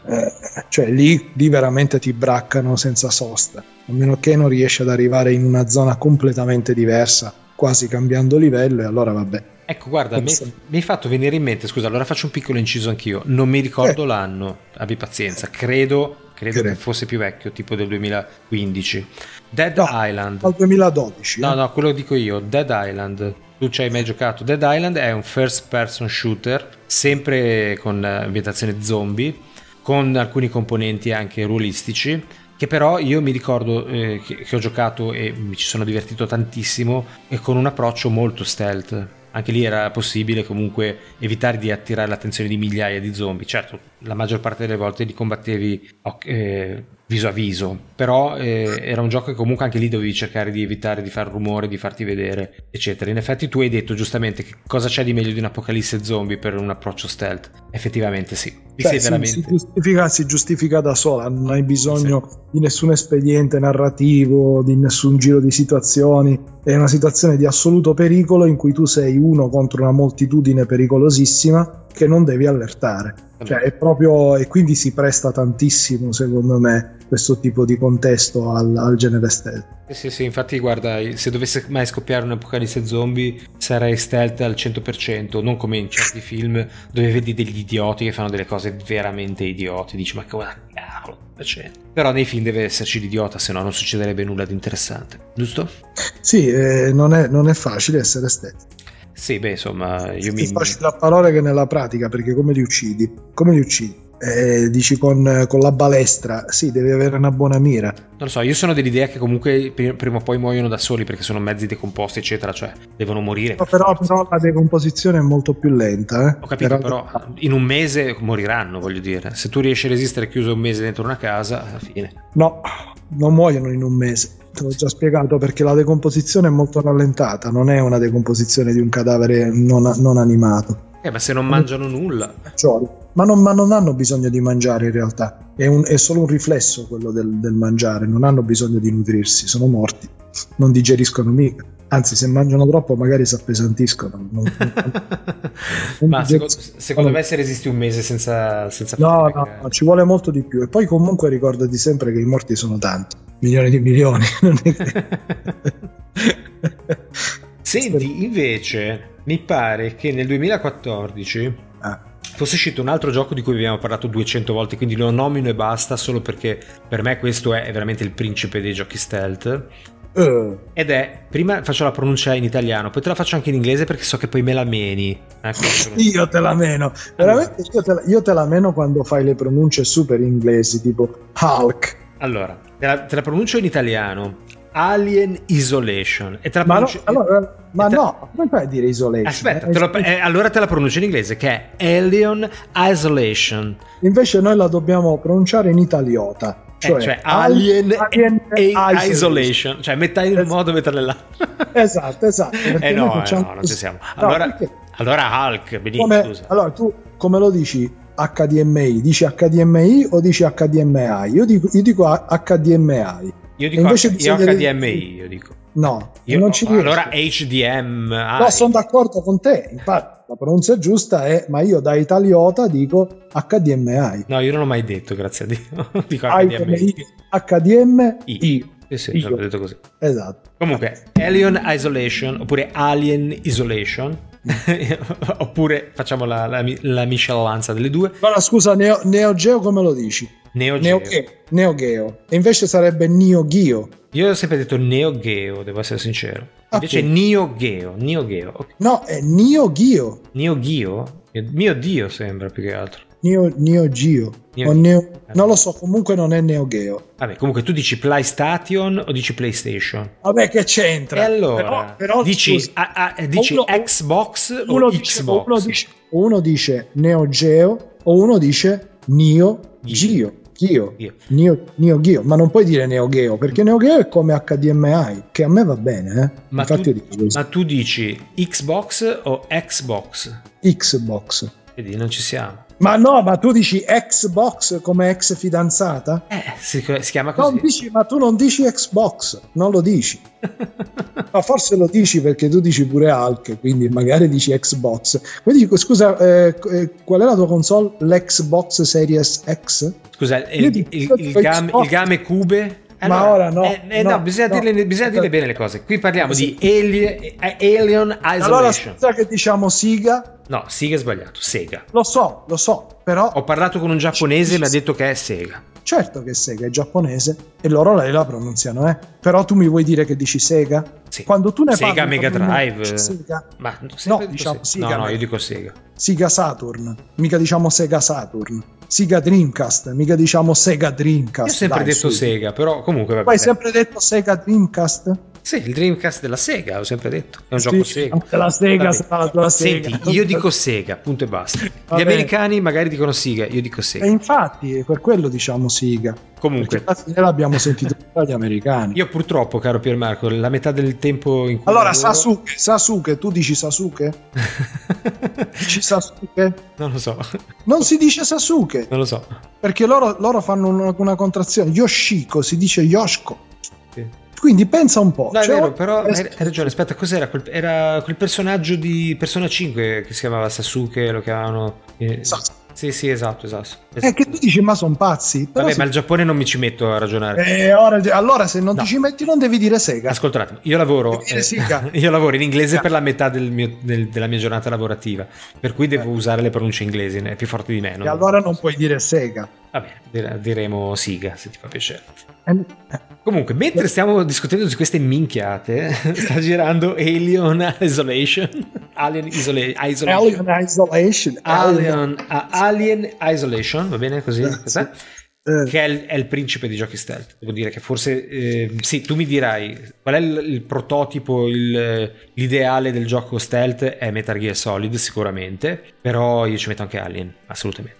Eh, cioè lì, lì veramente ti braccano senza sosta, a meno che non riesci ad arrivare in una zona completamente diversa, quasi cambiando livello e allora vabbè. Ecco, guarda, mi, mi, hai fatto venire in mente, scusa, allora faccio un piccolo inciso anch'io, non mi ricordo eh. l'anno, abbi pazienza, credo credo che fosse più vecchio, tipo del 2015. Dead no, Island. Al 2012. No, eh? no, quello dico io, Dead Island. Tu ci hai mai giocato? Dead Island è un first person shooter, sempre con ambientazione zombie, con alcuni componenti anche ruolistici, che però io mi ricordo eh, che, che ho giocato e mi ci sono divertito tantissimo e con un approccio molto stealth anche lì era possibile comunque evitare di attirare l'attenzione di migliaia di zombie. Certo, la maggior parte delle volte li combattevi eh, viso a viso, però eh, era un gioco che comunque anche lì dovevi cercare di evitare di fare rumore, di farti vedere, eccetera. In effetti tu hai detto giustamente che cosa c'è di meglio di un apocalisse zombie per un approccio stealth. Effettivamente sì. Cioè, si, veramente... si, giustifica, si, giustifica, da sola, non hai bisogno sì. di nessun espediente narrativo, di nessun giro di situazioni. È una situazione di assoluto pericolo in cui tu sei uno contro una moltitudine pericolosissima che non devi allertare. Cioè, è proprio, e quindi si presta tantissimo, secondo me, questo tipo di contesto al, al genere stealth. Sì, sì, sì, infatti, guarda, se dovesse mai scoppiare un'apocalisse zombie, sarei stealth al 100%, non come in certi film dove vedi degli idioti che fanno delle cose veramente idioti. Dici, ma che cavolo, però nei film deve esserci l'idiota, se no non succederebbe nulla di interessante, giusto? Sì, eh, non, è, non è facile essere stealth. Sì, beh, insomma, io mi... È facile a parole che nella pratica, perché come li uccidi? Come li uccidi? Eh, dici con, con, la balestra, sì, devi avere una buona mira. Non lo so, io sono dell'idea che comunque prima o poi muoiono da soli perché sono mezzi decomposti, eccetera, cioè devono morire. No, però, però, la decomposizione è molto più lenta. Eh? Ho capito, però, però in un mese moriranno, voglio dire. Se tu riesci a resistere chiuso un mese dentro una casa, alla fine. No, non muoiono in un mese. Te l'ho già spiegato perché la decomposizione è molto rallentata, non è una decomposizione di un cadavere non, non animato. Eh, ma se non mangiano nulla. Ma non, ma non, hanno bisogno di mangiare in realtà, è, un, è solo un riflesso quello del, del, mangiare, non hanno bisogno di nutrirsi, sono morti, non digeriscono mica. Anzi, se mangiano troppo magari si appesantiscono. Non ma secondo, secondo, me se resisti un mese senza... senza no, no, no, ci vuole molto di più. E poi comunque ricordati sempre che i morti sono tanti, milioni di milioni. Senti, invece, mi pare che nel 2014 ah. fosse uscito un altro gioco di cui abbiamo parlato 200 volte, quindi lo nomino e basta, solo perché per me questo è veramente il principe dei giochi stealth. Uh. Ed è, prima faccio la pronuncia in italiano, poi te la faccio anche in inglese perché so che poi me la meni. Ecco, io te la meno, veramente io te la, io te la meno quando fai le pronunce super inglesi, tipo Hulk. Allora, te la, te la pronuncio in italiano. Alien Isolation. E te la ma, no, allora, ma te... no, come fai a dire Isolation? Aspetta, te lo, eh, allora te la pronuncio in inglese che è Alien Isolation. Invece noi la dobbiamo pronunciare in italiota. Cioè, eh, cioè Alien, Alien Isolation. Isolation. cioè metà in un esatto. modo, metà nell'altro. esatto, esatto. Eh no, facciamo... no, non ci siamo. Allora, no, allora Hulk, benissimo. Come, allora tu come lo dici HDMI? Dici HDMI o dici HDMI? Io dico, io dico HDMI. Io dico H- io HDMI, io dico. No, io non ci allora HDMI. No, sono d'accordo con te. Infatti, la pronuncia giusta è, ma io da italiota dico HDMI. No, io non l'ho mai detto, grazie a Dio. dico HDMI. HDMI. Sì, sì, l'ho detto così. Esatto. Comunque, Alien Isolation oppure Alien Isolation. oppure facciamo la, la, la miscelanza delle due. Allora, scusa, Neo, Neo Geo come lo dici? Neo Geo. Neo, Neo Geo. E invece sarebbe Neo Geo. Io ho sempre detto Neo Geo, devo essere sincero. Invece Appunto. Neo Geo, Neo Geo. ok. No, è Neo Geo. Neo Geo? Mio Dio sembra più che altro. Neo, Neo Geo. Neo O Geo. Neo- non lo so, comunque non è Neo Geo. Vabbè, comunque tu dici PlayStation o dici PlayStation? Vabbè, che c'entra? E allora, Però- però, dici, scusa, ah, ah, dici uno- Xbox o uno dice, Xbox? uno, dice, uno dice Neo Geo o uno dice Neo Geo. Geo. Io. Neo, Neo Geo, ma non puoi dire Neo Geo perché Neo Geo è come HDMI, che a me va bene, eh. Ma infatti tu, ma tu dici Xbox o Xbox? Xbox. Vedi, non ci siamo. Ma no, ma tu dici Xbox come ex fidanzata? Eh, si, si chiama Non così. dici, ma tu non dici Xbox, non lo dici. Ma forse lo dici perché tu dici pure Hulk, quindi magari dici Xbox. Quindi dico, scusa, eh, eh, qual è la tua console? L'Xbox Series X? Scusa, il, il, il, game, il game cube? Ma ora no, Eh, eh, no, no, bisogna, no. dirle, bisogna dirle bene le cose. Qui parliamo di Alien, eh, Alien Allora Isolation. scusa che diciamo Siga, No, Sega è sbagliato, Sega. lo so, lo so, però Ho parlato con un giapponese e mi ha detto che è Sega. Certo che Sega è giapponese e loro lei la pronunziano, eh. Però tu mi vuoi dire che dici Sega? Sì. Quando tu ne Sega parli Mega Drive. Sega, Ma detto diciamo Sega. No, no, io dico Sega. Sega Saturn, mica diciamo Sega Saturn. Sega Dreamcast, mica diciamo Sega Dreamcast. Io ho sempre dai, detto su. Sega, però comunque va Poi hai bene. sempre detto Sega Dreamcast? Sì, il Dreamcast della Sega, ho sempre detto. È un Sì, gioco Sega. la Sega sarà la Sega. Senti, io dico Sega, punto e basta. Gli Vabbè. americani magari dicono Sega, io dico E Sega. infatti, per quello diciamo Siga. Comunque, Perché l'abbiamo sentito dagli americani. io purtroppo, caro Piermarco, la metà del tempo in cui Allora, lavoro- Sasuke, Sasuke, tu dici Sasuke? Dici Sasuke? non lo so, Non si dice Sasuke, non lo so. perché loro, loro fanno una, una contrazione. Yoshiko si dice Yoshiko. Sì. Quindi pensa un po'. No, è cioè, vero, però hai eh, hai ragione. Aspetta, cos'era? Quel, era quel personaggio di Persona 5 che si chiamava Sasuke, lo chiamavano. eh, Sasuke. sì, sì, esatto, esatto. È che tu dici, ma sono pazzi. Però Vabbè, se- ma il Giappone non mi ci metto a ragionare. Eh, ora- allora, se non No. ti ci metti, non devi dire Sega. Ascolta un attimo, io lavoro, Devi dire eh, Sega. io lavoro in inglese Sega. per la metà del mio- del- della mia giornata lavorativa, per cui devo Eh. usare le pronunce inglesi, è più forte di me. E allora non puoi dire Sega. Vabbè, dire- diremo Siga se ti fa piacere. Eh, Comunque, mentre stiamo discutendo di queste minchiate, sta girando Alien Isolation. Alien Isola- Isolation. Alien Isolation. Alien, Alien Isolation, va bene così? Cos'è? Eh, Che è il, è il principe dei giochi stealth. Devo dire che forse, eh, sì, tu mi dirai qual è il, il prototipo, il- l'ideale del gioco stealth è Metal Gear Solid sicuramente, però io ci metto anche Alien, assolutamente.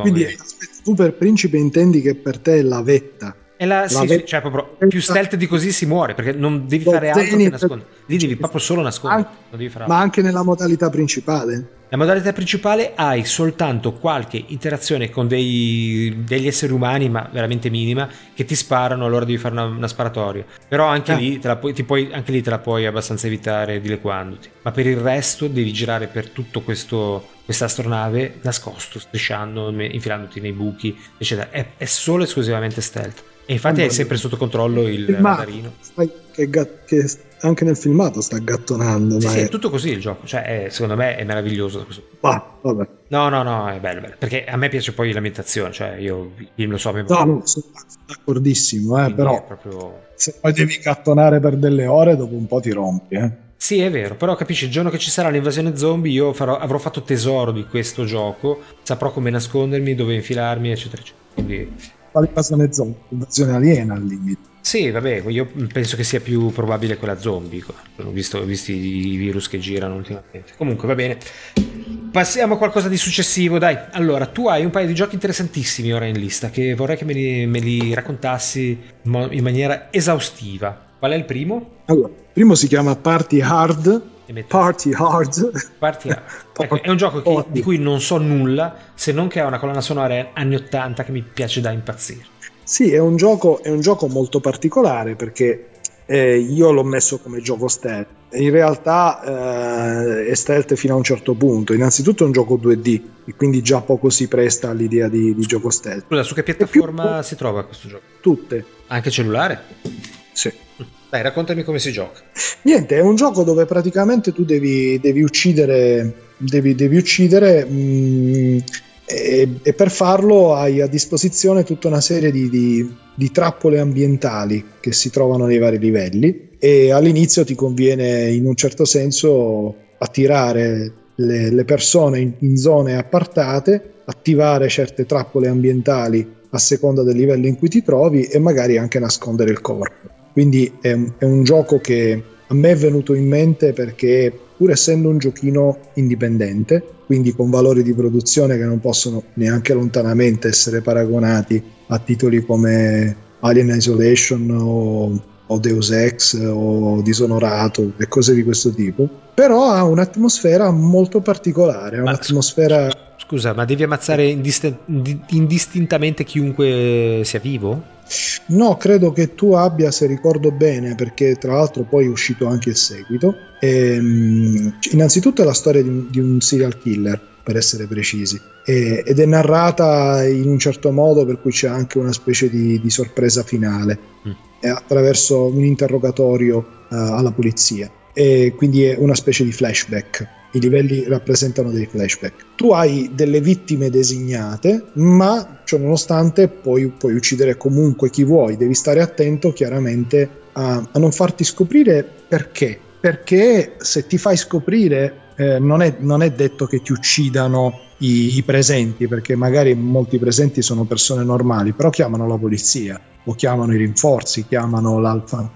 Quindi aspetta, tu per principe intendi che per te è la vetta. E la, sì, La sì, ve- cioè proprio più stealth di così si muore perché non devi fare altro che nascondere. Lì devi proprio solo nascondere. Anche- Ma anche nella modalità principale. La modalità principale hai soltanto qualche interazione con dei- degli esseri umani, ma veramente minima, che ti sparano, allora devi fare una, una sparatoria. Però anche, Ah. lì te la puoi, ti puoi- anche lì te la puoi abbastanza evitare dileguandoti. Ma per il resto devi girare per tutto questo questa astronave nascosto, strisciando, infilandoti nei buchi, eccetera. È, è solo e esclusivamente stealth. E infatti Mamma sempre sotto controllo il. Sai che, gat- che anche nel filmato sta gattonando. Sì, ma sì, è- è tutto così il gioco. Cioè, è- secondo me è meraviglioso. Ah, vabbè. No, no, no, è bello, bello. Perché a me piace poi l'ambientazione, cioè io il film lo so a No, no, sono d'accordissimo, eh, però è proprio... se poi devi gattonare per delle ore, dopo un po' ti rompi. Eh. Sì, è vero, però capisci, il giorno che ci sarà l'invasione zombie io farò- avrò fatto tesoro di questo gioco, saprò come nascondermi, dove infilarmi, eccetera, eccetera. Quindi Quale invasione zombie? Invasione aliena al limite. sì, vabbè, io penso che sia più probabile quella zombie, visto, ho visto i virus che girano ultimamente. Comunque, va bene. Passiamo a qualcosa di successivo, dai. Allora, tu hai un paio di giochi interessantissimi ora in lista che vorrei che me li, me li raccontassi in maniera esaustiva. Qual è il primo? Allora, il primo si chiama Party Hard. Metto- Party Hard. Parti a- Ecco, è un gioco che- di cui non so nulla se non che ha una colonna sonora anni 80 che mi piace da impazzire. Sì, è un gioco, è un gioco molto particolare perché eh, io l'ho messo come gioco stealth. In realtà eh, è stealth fino a un certo punto. Innanzitutto è un gioco 2D, e quindi già poco si presta all'idea di, di gioco stealth. Scusa, su che piattaforma si trova questo gioco? Tutte. Anche cellulare? Sì. Dai, raccontami come si gioca. Niente, è un gioco dove praticamente tu devi, devi uccidere, devi, devi uccidere mm, e, e, per farlo hai a disposizione tutta una serie di, di, di, trappole ambientali che si trovano nei vari livelli e all'inizio ti conviene in un certo senso attirare le, le persone in, in, zone appartate, attivare certe trappole ambientali a seconda del livello in cui ti trovi e magari anche nascondere il corpo. Quindi è, è un gioco che a me è venuto in mente perché pur essendo un giochino indipendente, quindi con valori di produzione che non possono neanche lontanamente essere paragonati a titoli come Alien Isolation o, o Deus Ex o Disonorato e cose di questo tipo, però ha un'atmosfera molto particolare, ha un'atmosfera... Scusa, ma devi ammazzare indist- indistintamente chiunque sia vivo? No, credo che tu abbia, se ricordo bene, perché tra l'altro poi è uscito anche il seguito. Ehm, innanzitutto è la storia di un, di un serial killer, per essere precisi, e, ed è narrata in un certo modo per cui c'è anche una specie di, di sorpresa finale, mm. attraverso un interrogatorio uh, alla polizia e quindi è una specie di flashback. I livelli rappresentano dei flashback. Tu hai delle vittime designate, ma ciò nonostante puoi, puoi uccidere comunque chi vuoi. Devi stare attento chiaramente a, a non farti scoprire perché. Perché se ti fai scoprire eh, non, è, non, è, detto che ti uccidano i, i, presenti, perché magari molti presenti sono persone normali, però chiamano la polizia o chiamano i rinforzi, chiamano l'alfa,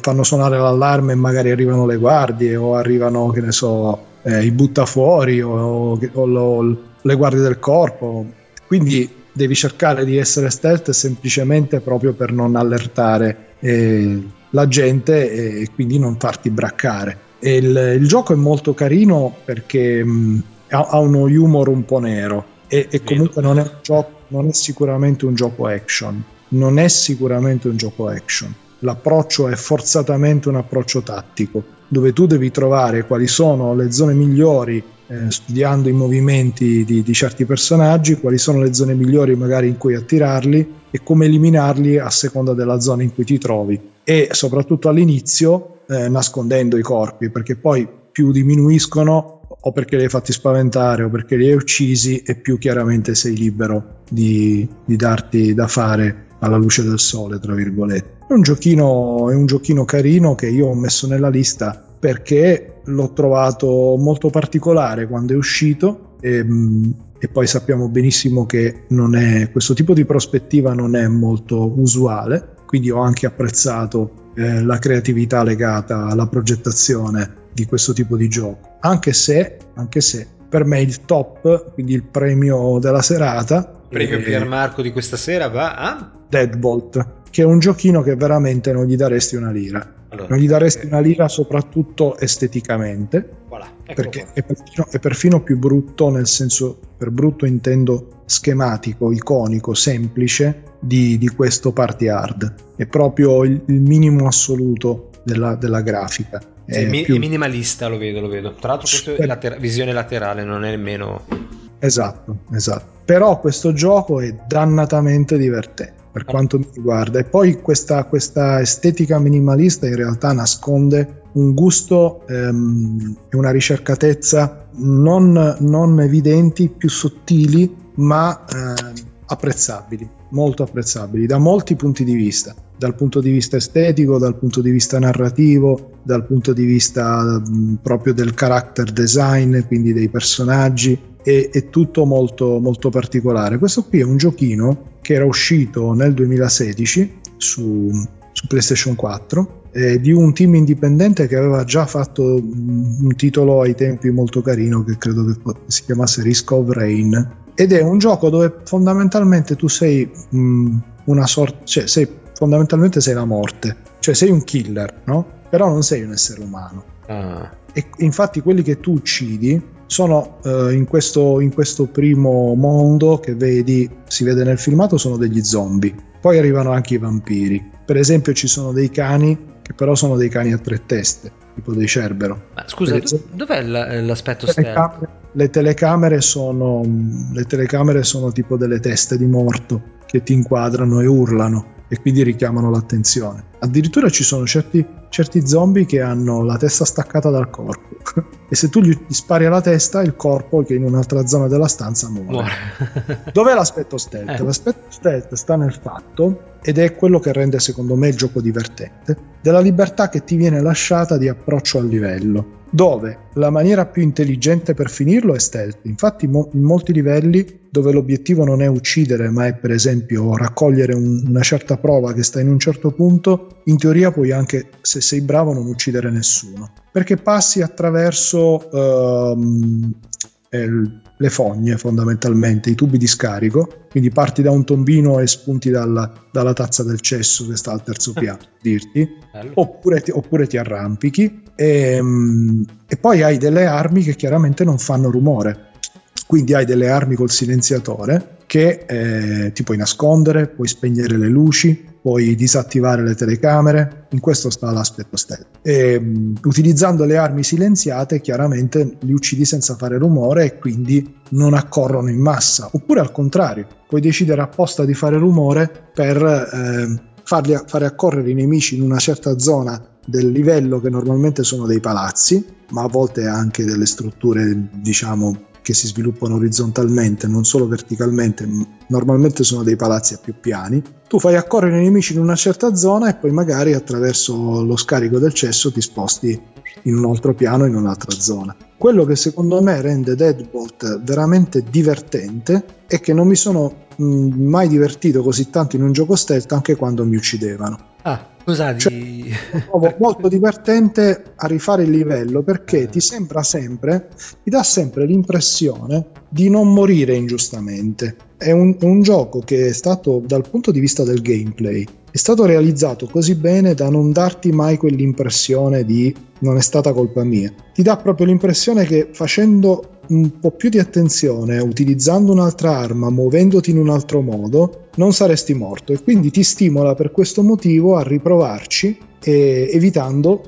fanno suonare l'allarme e magari arrivano le guardie o arrivano, che ne so, eh, i buttafuori o, o, lo, le guardie del corpo. Quindi devi cercare di essere stealth semplicemente proprio per non allertare eh, la gente e quindi non farti braccare. Il, il, gioco è molto carino perché mh, ha, ha, uno humor un po' nero e, e comunque non è, gioco, non è sicuramente un gioco action. Non è sicuramente un gioco action l'approccio è forzatamente un approccio tattico, dove tu devi trovare quali sono le zone migliori eh, studiando i movimenti di, di, certi personaggi, quali sono le zone migliori magari in cui attirarli e come eliminarli a seconda della zona in cui ti trovi. E soprattutto all'inizio eh, nascondendo i corpi perché poi più diminuiscono o perché li hai fatti spaventare o perché li hai uccisi e più chiaramente sei libero di, di darti da fare alla luce del sole, tra virgolette. È un giochino, è un giochino carino che io ho messo nella lista perché l'ho trovato molto particolare quando è uscito e, mm, e poi sappiamo benissimo che è, questo tipo di prospettiva non è molto usuale, quindi ho anche apprezzato eh, la creatività legata alla progettazione di questo tipo di gioco, anche se, anche se per me il top, quindi il premio della serata, premio Pier Marco di questa sera va a Deadbolt, che è un giochino che veramente non gli daresti una lira. Allora, non gli daresti okay. una lira soprattutto esteticamente, voilà, perché è perfino, è perfino, più brutto, nel senso, per brutto intendo schematico, iconico, semplice di, di questo party hard. È proprio il, il minimo assoluto della, della grafica. Sì, è, più... è, minimalista, lo vedo, lo vedo. Tra l'altro, questa è later- visione laterale, non è nemmeno. Esatto, esatto. Però questo gioco è dannatamente divertente per quanto mi riguarda. E poi questa, questa estetica minimalista in realtà nasconde un gusto ehm, e una ricercatezza non, non, evidenti, più sottili, ma eh, apprezzabili, molto apprezzabili da molti punti di vista, dal punto di vista estetico, dal punto di vista narrativo, dal punto di vista mh, proprio del character design, quindi dei personaggi, è, è tutto molto, molto particolare. Questo qui è un giochino che era uscito nel 2016 su, su PlayStation 4 eh, di un team indipendente che aveva già fatto un titolo ai tempi molto carino che credo che si chiamasse Risk of Rain ed è un gioco dove fondamentalmente tu sei mh, una sorta cioè sei fondamentalmente sei la morte cioè sei un killer no? però non sei un essere umano ah. e infatti quelli che tu uccidi sono eh, in, questo, in, questo, primo mondo che vedi, si vede nel filmato, sono degli zombie. Poi arrivano anche i vampiri. Per esempio ci sono dei cani che però sono dei cani a tre teste, tipo dei cerbero. Ma scusa, esempio, dov'è l'aspetto stealth? Le telecamere, sono, le telecamere sono tipo delle teste di morto che ti inquadrano e urlano e quindi richiamano l'attenzione. Addirittura ci sono certi, certi zombie che hanno la testa staccata dal corpo e se tu gli spari alla testa il corpo che è in un'altra zona della stanza muore. muore. Dov'è l'aspetto stealth? Eh. L'aspetto stealth sta nel fatto ed è quello che rende secondo me il gioco divertente, della libertà che ti viene lasciata di approccio al livello dove la maniera più intelligente per finirlo è stealth. Infatti mo- in molti livelli dove l'obiettivo non è uccidere, ma è per esempio raccogliere un- una certa prova che sta in un certo punto, in teoria puoi anche, se sei bravo, non uccidere nessuno. Perché passi attraverso ehm, le fogne fondamentalmente, i tubi di scarico, quindi parti da un tombino e spunti dalla, dalla tazza del cesso che sta al terzo piano, dirti, oppure ti, oppure ti, arrampichi e, ehm, e poi hai delle armi che chiaramente non fanno rumore, quindi hai delle armi col silenziatore che eh, ti puoi nascondere, puoi spegnere le luci, puoi disattivare le telecamere, in questo sta l'aspetto stealth. E, um, utilizzando le armi silenziate chiaramente li uccidi senza fare rumore e quindi non accorrono in massa, oppure al contrario, puoi decidere apposta di fare rumore per eh, farli, fare accorrere i nemici in una certa zona del livello che normalmente sono dei palazzi, ma a volte anche delle strutture diciamo che si sviluppano orizzontalmente, non solo verticalmente, normalmente sono dei palazzi a più piani. Tu fai accorrere i nemici in una certa zona e poi magari attraverso lo scarico del cesso ti sposti in un altro piano, in un'altra zona. Quello che secondo me rende Deadbolt veramente divertente è che non mi sono mh, mai divertito così tanto in un gioco stealth anche quando mi uccidevano. Ah. Scusa, di... cioè, trovo molto divertente a rifare il livello perché ti sembra sempre, ti dà sempre l'impressione di non morire ingiustamente. È un, è un gioco che è stato, dal punto di vista del gameplay, è stato realizzato così bene da non darti mai quell'impressione di non è stata colpa mia. Ti dà proprio l'impressione che facendo un po' più di attenzione, utilizzando un'altra arma, muovendoti in un altro modo, non saresti morto e quindi ti stimola per questo motivo a riprovarci evitando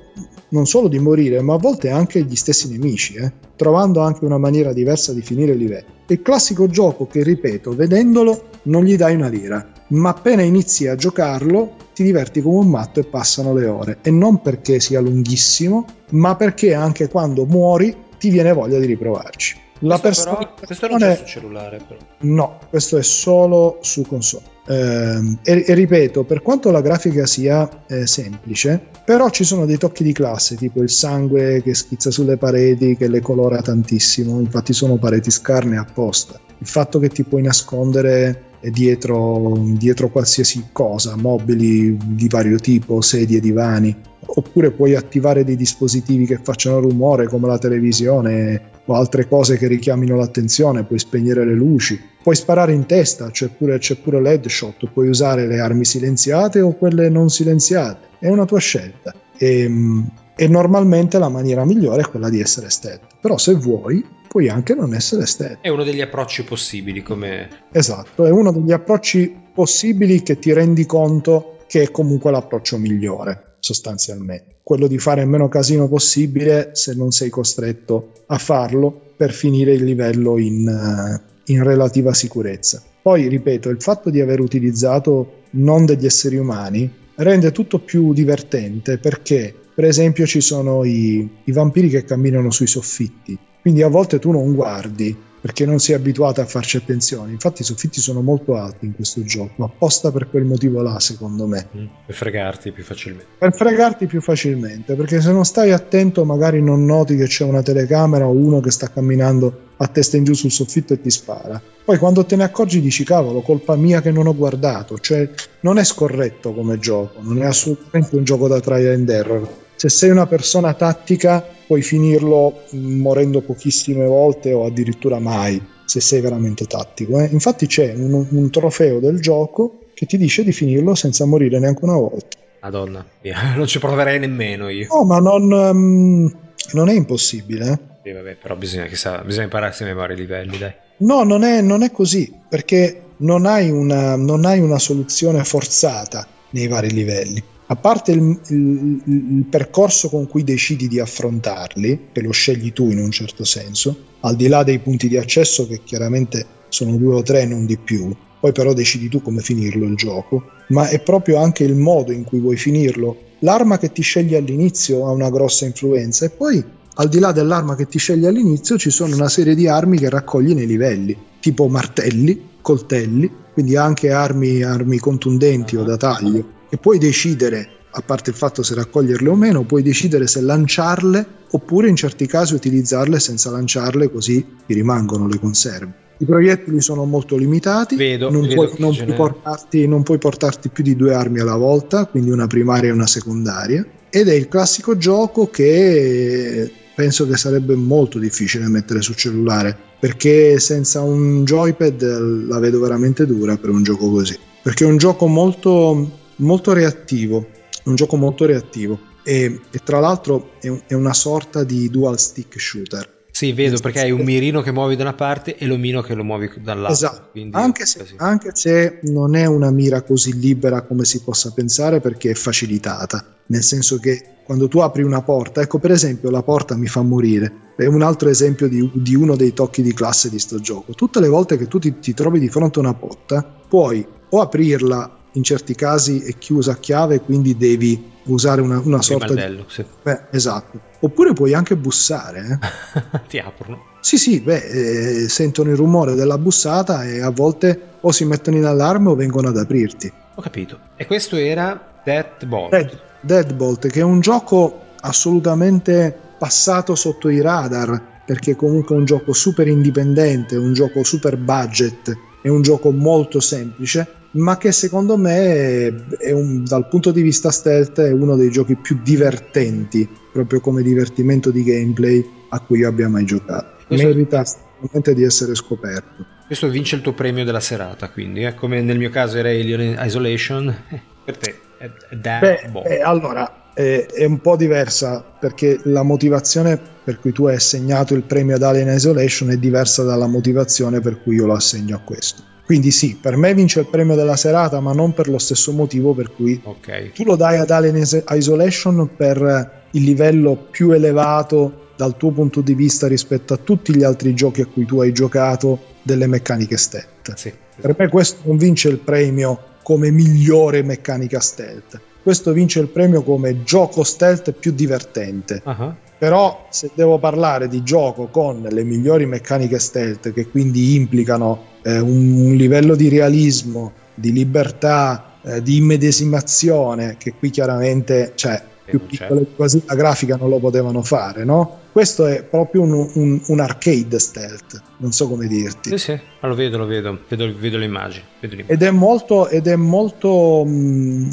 non solo di morire, ma a volte anche gli stessi nemici, eh? trovando anche una maniera diversa di finire il livello. Il classico gioco che, ripeto, vedendolo non gli dai una lira, ma appena inizi a giocarlo ti diverti come un matto e passano le ore. E non perché sia lunghissimo, ma perché anche quando muori ti viene voglia di riprovarci. La questo, però, questo non è su cellulare, però. No, questo è solo su console. Eh, e, e, ripeto, per quanto la grafica sia eh, semplice, però ci sono dei tocchi di classe, tipo il sangue che schizza sulle pareti, che le colora tantissimo. Infatti, sono pareti scarne apposta. Il fatto che ti puoi nascondere dietro, dietro qualsiasi cosa, mobili di vario tipo, sedie, divani, oppure puoi attivare dei dispositivi che facciano rumore come la televisione o altre cose che richiamino l'attenzione, puoi spegnere le luci, puoi sparare in testa, c'è pure, c'è pure l'headshot, puoi usare le armi silenziate o quelle non silenziate, è una tua scelta. E, ehm, e normalmente la maniera migliore è quella di essere stealth, però se vuoi puoi anche non essere stealth. È uno degli approcci possibili come... Esatto, è uno degli approcci possibili che ti rendi conto che è comunque l'approccio migliore sostanzialmente. Quello di fare il meno casino possibile se non sei costretto a farlo per finire il livello in, eh, in relativa sicurezza. Poi, ripeto, il fatto di aver utilizzato non degli esseri umani rende tutto più divertente perché, per esempio, ci sono i, i vampiri che camminano sui soffitti. Quindi a volte tu non guardi perché non è abituato a farci attenzione. Infatti i soffitti sono molto alti in questo gioco, apposta per quel motivo là, secondo me. Mm, per fregarti più facilmente. Per fregarti più facilmente, perché se non stai attento magari non noti che c'è una telecamera o uno che sta camminando a testa in giù sul soffitto e ti spara. Poi quando te ne accorgi dici cavolo, colpa mia che non ho guardato, cioè non è scorretto come gioco, non è assolutamente un gioco da trial and error se sei una persona tattica puoi finirlo morendo pochissime volte o addirittura mai se sei veramente tattico. Eh? Infatti c'è un, un, trofeo del gioco che ti dice di finirlo senza morire neanche una volta. Madonna, non ci proverei nemmeno io. No, ma non, um, non è impossibile. Eh? Sì, vabbè, però bisogna, chissà, bisogna impararsi a memoria i livelli, dai. No, non è, non è così, perché non hai, una, non hai una soluzione forzata nei vari livelli a parte il, il, il, percorso con cui decidi di affrontarli, che lo scegli tu in un certo senso, al di là dei punti di accesso che chiaramente sono due o tre, non di più. Poi però decidi tu come finirlo il gioco, ma è proprio anche il modo in cui vuoi finirlo. L'arma che ti scegli all'inizio ha una grossa influenza e poi al di là dell'arma che ti scegli all'inizio ci sono una serie di armi che raccogli nei livelli, tipo martelli, coltelli, quindi anche armi, armi contundenti o da taglio, e puoi decidere a parte il fatto se raccoglierle o meno, puoi decidere se lanciarle oppure in certi casi utilizzarle senza lanciarle così ti rimangono le conserve. I proiettili sono molto limitati, vedo, non, vedo puoi, non, puoi portarti, non, puoi, portarti, più di due armi alla volta, quindi una primaria e una secondaria, ed è il classico gioco che penso che sarebbe molto difficile mettere sul cellulare, perché senza un joypad la vedo veramente dura per un gioco così, perché è un gioco molto, molto reattivo, un gioco molto reattivo e, e tra l'altro è, un, è, una sorta di dual stick shooter. Sì, vedo perché hai un mirino che muovi da una parte e l'omino che lo muovi dall'altra. Esatto, anche se, anche se non è una mira così libera come si possa pensare perché è facilitata, nel senso che quando tu apri una porta, ecco per esempio la porta mi fa morire, è un altro esempio di, di uno dei tocchi di classe di sto gioco. Tutte le volte che tu ti, ti trovi di fronte a una porta, puoi o aprirla in certi casi è chiusa a chiave, quindi devi usare una, una sorta di... Sì. Beh, esatto. Oppure puoi anche bussare. Eh? Ti aprono. Sì, sì, beh, eh, sentono il rumore della bussata e a volte o si mettono in allarme o vengono ad aprirti. Ho capito. E questo era Deadbolt. Dead, Deadbolt, che è un gioco assolutamente passato sotto i radar, perché comunque è un gioco super indipendente, un gioco super budget, è un gioco molto semplice, ma che secondo me è un, dal punto di vista stealth è uno dei giochi più divertenti, proprio come divertimento di gameplay a cui io abbia mai giocato. Questo... Merita assolutamente di essere scoperto. Questo vince il tuo premio della serata, quindi, eh? come nel mio caso era Alien Isolation, per te è, è Beh, eh, allora, è, è, un po' diversa perché la motivazione per cui tu hai assegnato il premio ad Alien Isolation è diversa dalla motivazione per cui io lo assegno a questo. Quindi sì, per me vince il premio della serata, ma non per lo stesso motivo per cui okay. tu lo dai ad Alien Isolation per il livello più elevato dal tuo punto di vista rispetto a tutti gli altri giochi a cui tu hai giocato delle meccaniche stealth. Sì, per me questo non vince il premio come migliore meccanica stealth. Questo vince il premio come gioco stealth più divertente. Uh-huh. Però se devo parlare di gioco con le migliori meccaniche stealth che quindi implicano eh, un livello di realismo, di libertà, eh, di immedesimazione che qui chiaramente cioè, più piccole così la grafica non lo potevano fare, no? Questo è proprio un, un, un, arcade stealth, non so come dirti. Sì, sì, ah, lo vedo, lo vedo, vedo, vedo le immagini. Vedo ed è molto, ed è molto, mh, mm,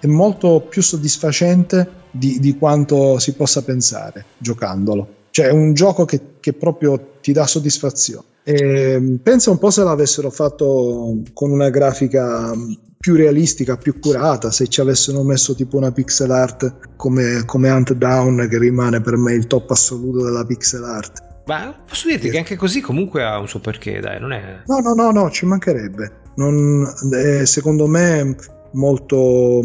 è molto più soddisfacente di, di quanto si possa pensare giocandolo. Cioè è un gioco che, che proprio ti dà soddisfazione. E pensa un po' se l'avessero fatto con una grafica più realistica, più curata, se ci avessero messo tipo una pixel art come, come Hunt Down, che rimane per me il top assoluto della pixel art. Ma posso dirti che anche così comunque ha un suo perché, dai, non è... No, no, no, no, ci mancherebbe. Non, è, secondo me molto,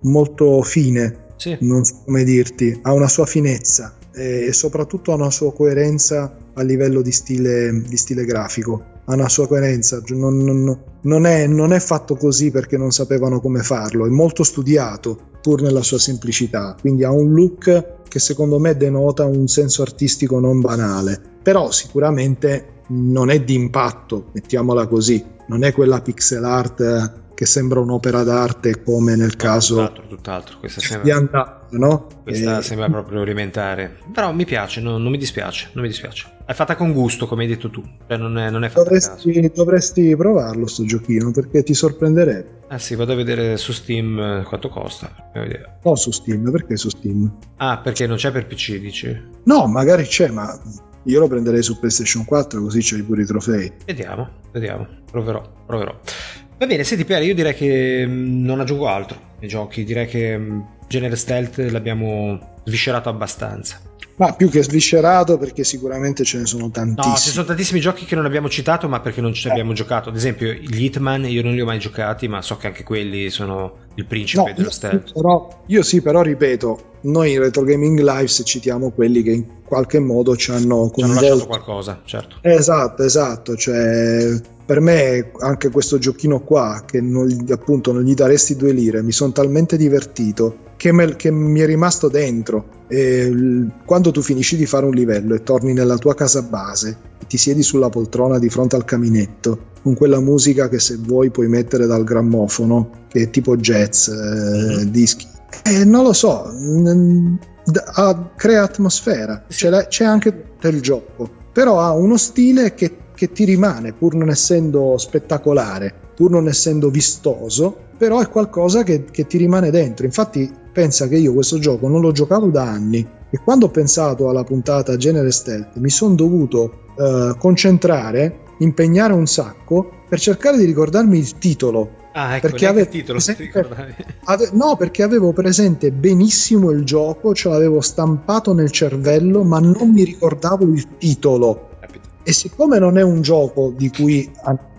molto fine, sì. non so come dirti, ha una sua finezza e soprattutto ha una sua coerenza a livello di stile, di stile grafico. Ha una sua coerenza, non, non, non, è, non, è, fatto così perché non sapevano come farlo, è molto studiato pur nella sua semplicità, quindi ha un look che secondo me denota un senso artistico non banale, però sicuramente non è di impatto, mettiamola così, non è quella pixel art che sembra un'opera d'arte come nel caso tutt'altro, tutt'altro. Questa sembra, di Andata, no? Questa e... sembra proprio alimentare però mi piace, no, non mi dispiace non mi dispiace. È fatta con gusto come hai detto tu. Cioè non, è, non è fatta dovresti, dovresti provarlo sto giochino perché ti sorprenderebbe. Ah sì vado a vedere su Steam eh, quanto costa. No su Steam perché su Steam? Ah perché non c'è per PC dici? No magari c'è ma io lo prenderei su PlayStation 4 così c'hai pure i trofei. Vediamo vediamo. Proverò proverò Va bene, senti Pier, io direi che mm, non aggiungo altro ai giochi, direi che mm, genere stealth l'abbiamo sviscerato abbastanza. Ma più che sviscerato perché sicuramente ce ne sono tantissimi. No, ci sono tantissimi giochi che non abbiamo citato ma perché non ci abbiamo giocato. Ad esempio gli Hitman io non li ho mai giocati ma so che anche quelli sono il principe no, dello stealth. Però, io sì, però ripeto, noi in Retro Gaming Lives citiamo quelli che in qualche modo ci hanno coinvolto. Ci hanno lasciato qualcosa, certo. Esatto, esatto, cioè per me anche questo giochino qua, che non, appunto non gli daresti due lire, mi sono talmente divertito che, me, che, mi è rimasto dentro. E quando tu finisci di fare un livello e torni nella tua casa base, ti siedi sulla poltrona di fronte al caminetto, con quella musica che se vuoi puoi mettere dal grammofono, che è tipo jazz, eh, dischi. E non lo so, crea atmosfera, c'è, c'è anche del gioco, però ha uno stile che, che ti rimane, pur non essendo spettacolare, pur non essendo vistoso, però è qualcosa che, che, ti rimane dentro. Infatti, pensa che io questo gioco non l'ho giocato da anni e quando ho pensato alla puntata Genere Stealth mi sono dovuto eh, concentrare, impegnare un sacco per cercare di ricordarmi il titolo. Ah, ecco, perché avevo il titolo presente, ave, no, perché avevo presente benissimo il gioco, ce l'avevo stampato nel cervello, ma non mi ricordavo il titolo. E siccome non è un gioco di cui,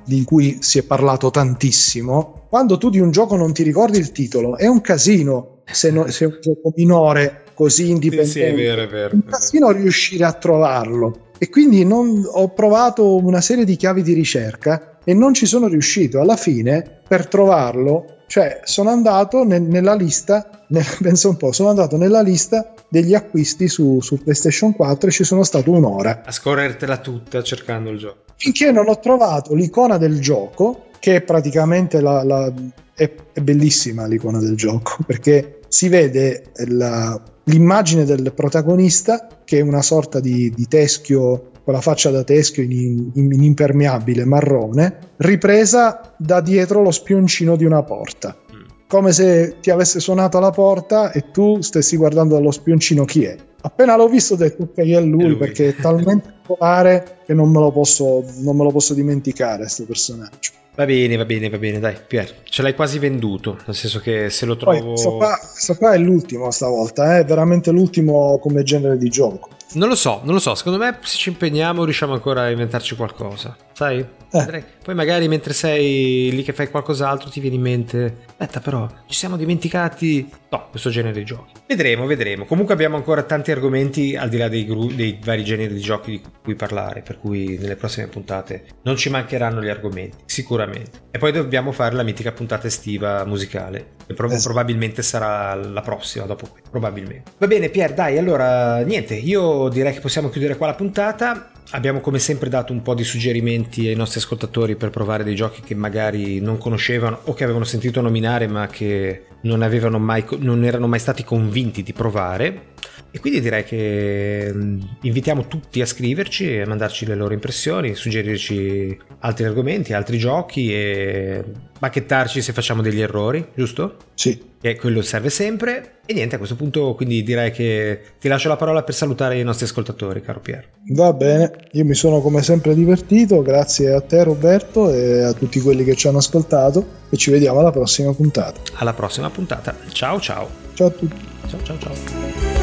di cui si è parlato tantissimo, quando tu di un gioco non ti ricordi il titolo, è un casino se, no, se è un gioco minore così indipendente. Sì, sì, è vero, è vero. È un casino riuscire a trovarlo. E quindi non, ho provato una serie di chiavi di ricerca e non ci sono riuscito. Alla fine, per trovarlo, cioè sono andato nel, nella lista, nel, penso un po', sono andato nella lista degli acquisti su, su, PlayStation 4 e ci sono stato un'ora. A scorrertela tutta cercando il gioco. Finché non ho trovato l'icona del gioco, che è praticamente la, la è, è, bellissima l'icona del gioco, perché si vede la, l'immagine del protagonista che è una sorta di, di teschio con la faccia da teschio in, in, in, impermeabile marrone, ripresa da dietro lo spioncino di una porta. Mm. Come se ti avesse suonato alla porta e tu stessi guardando dallo spioncino chi è. Appena l'ho visto ho detto ok è lui, è lui. perché è talmente popolare che non me lo posso, non me lo posso dimenticare questo personaggio. Va bene, va bene, va bene, dai, Pier, ce l'hai quasi venduto, nel senso che se lo trovo... Poi, questo, qua, questo qua è l'ultimo stavolta, è veramente l'ultimo come genere di gioco. Non lo so, non lo so, secondo me se ci impegniamo riusciamo ancora a inventarci qualcosa, sai? Eh. Poi magari mentre sei lì che fai qualcos'altro ti viene in mente, aspetta però, ci siamo dimenticati, no, questo genere di giochi. Vedremo, vedremo. Comunque abbiamo ancora tanti argomenti al di là dei, gru- dei vari generi di giochi di cui parlare, per cui nelle prossime puntate non ci mancheranno gli argomenti, sicuramente. E poi dobbiamo fare la mitica puntata estiva musicale, che pro- esatto. probabilmente sarà la prossima dopo qui, probabilmente. Va bene Pier, dai, allora niente, io direi che possiamo chiudere qua la puntata. Abbiamo come sempre dato un po' di suggerimenti ai nostri ascoltatori per provare dei giochi che magari non conoscevano o che avevano sentito nominare ma che non, mai, non erano mai stati convinti di provare. E quindi direi che mm, invitiamo tutti a scriverci e a mandarci le loro impressioni, suggerirci altri argomenti, altri giochi e bacchettarci se facciamo degli errori, giusto? Sì. Che quello serve sempre. E niente, a questo punto quindi direi che ti lascio la parola per salutare i nostri ascoltatori, caro Pier. Va bene, io mi sono come sempre divertito, grazie a te Roberto e a tutti quelli che ci hanno ascoltato e ci vediamo alla prossima puntata. Alla prossima puntata, ciao ciao. Ciao a tutti. Ciao ciao ciao.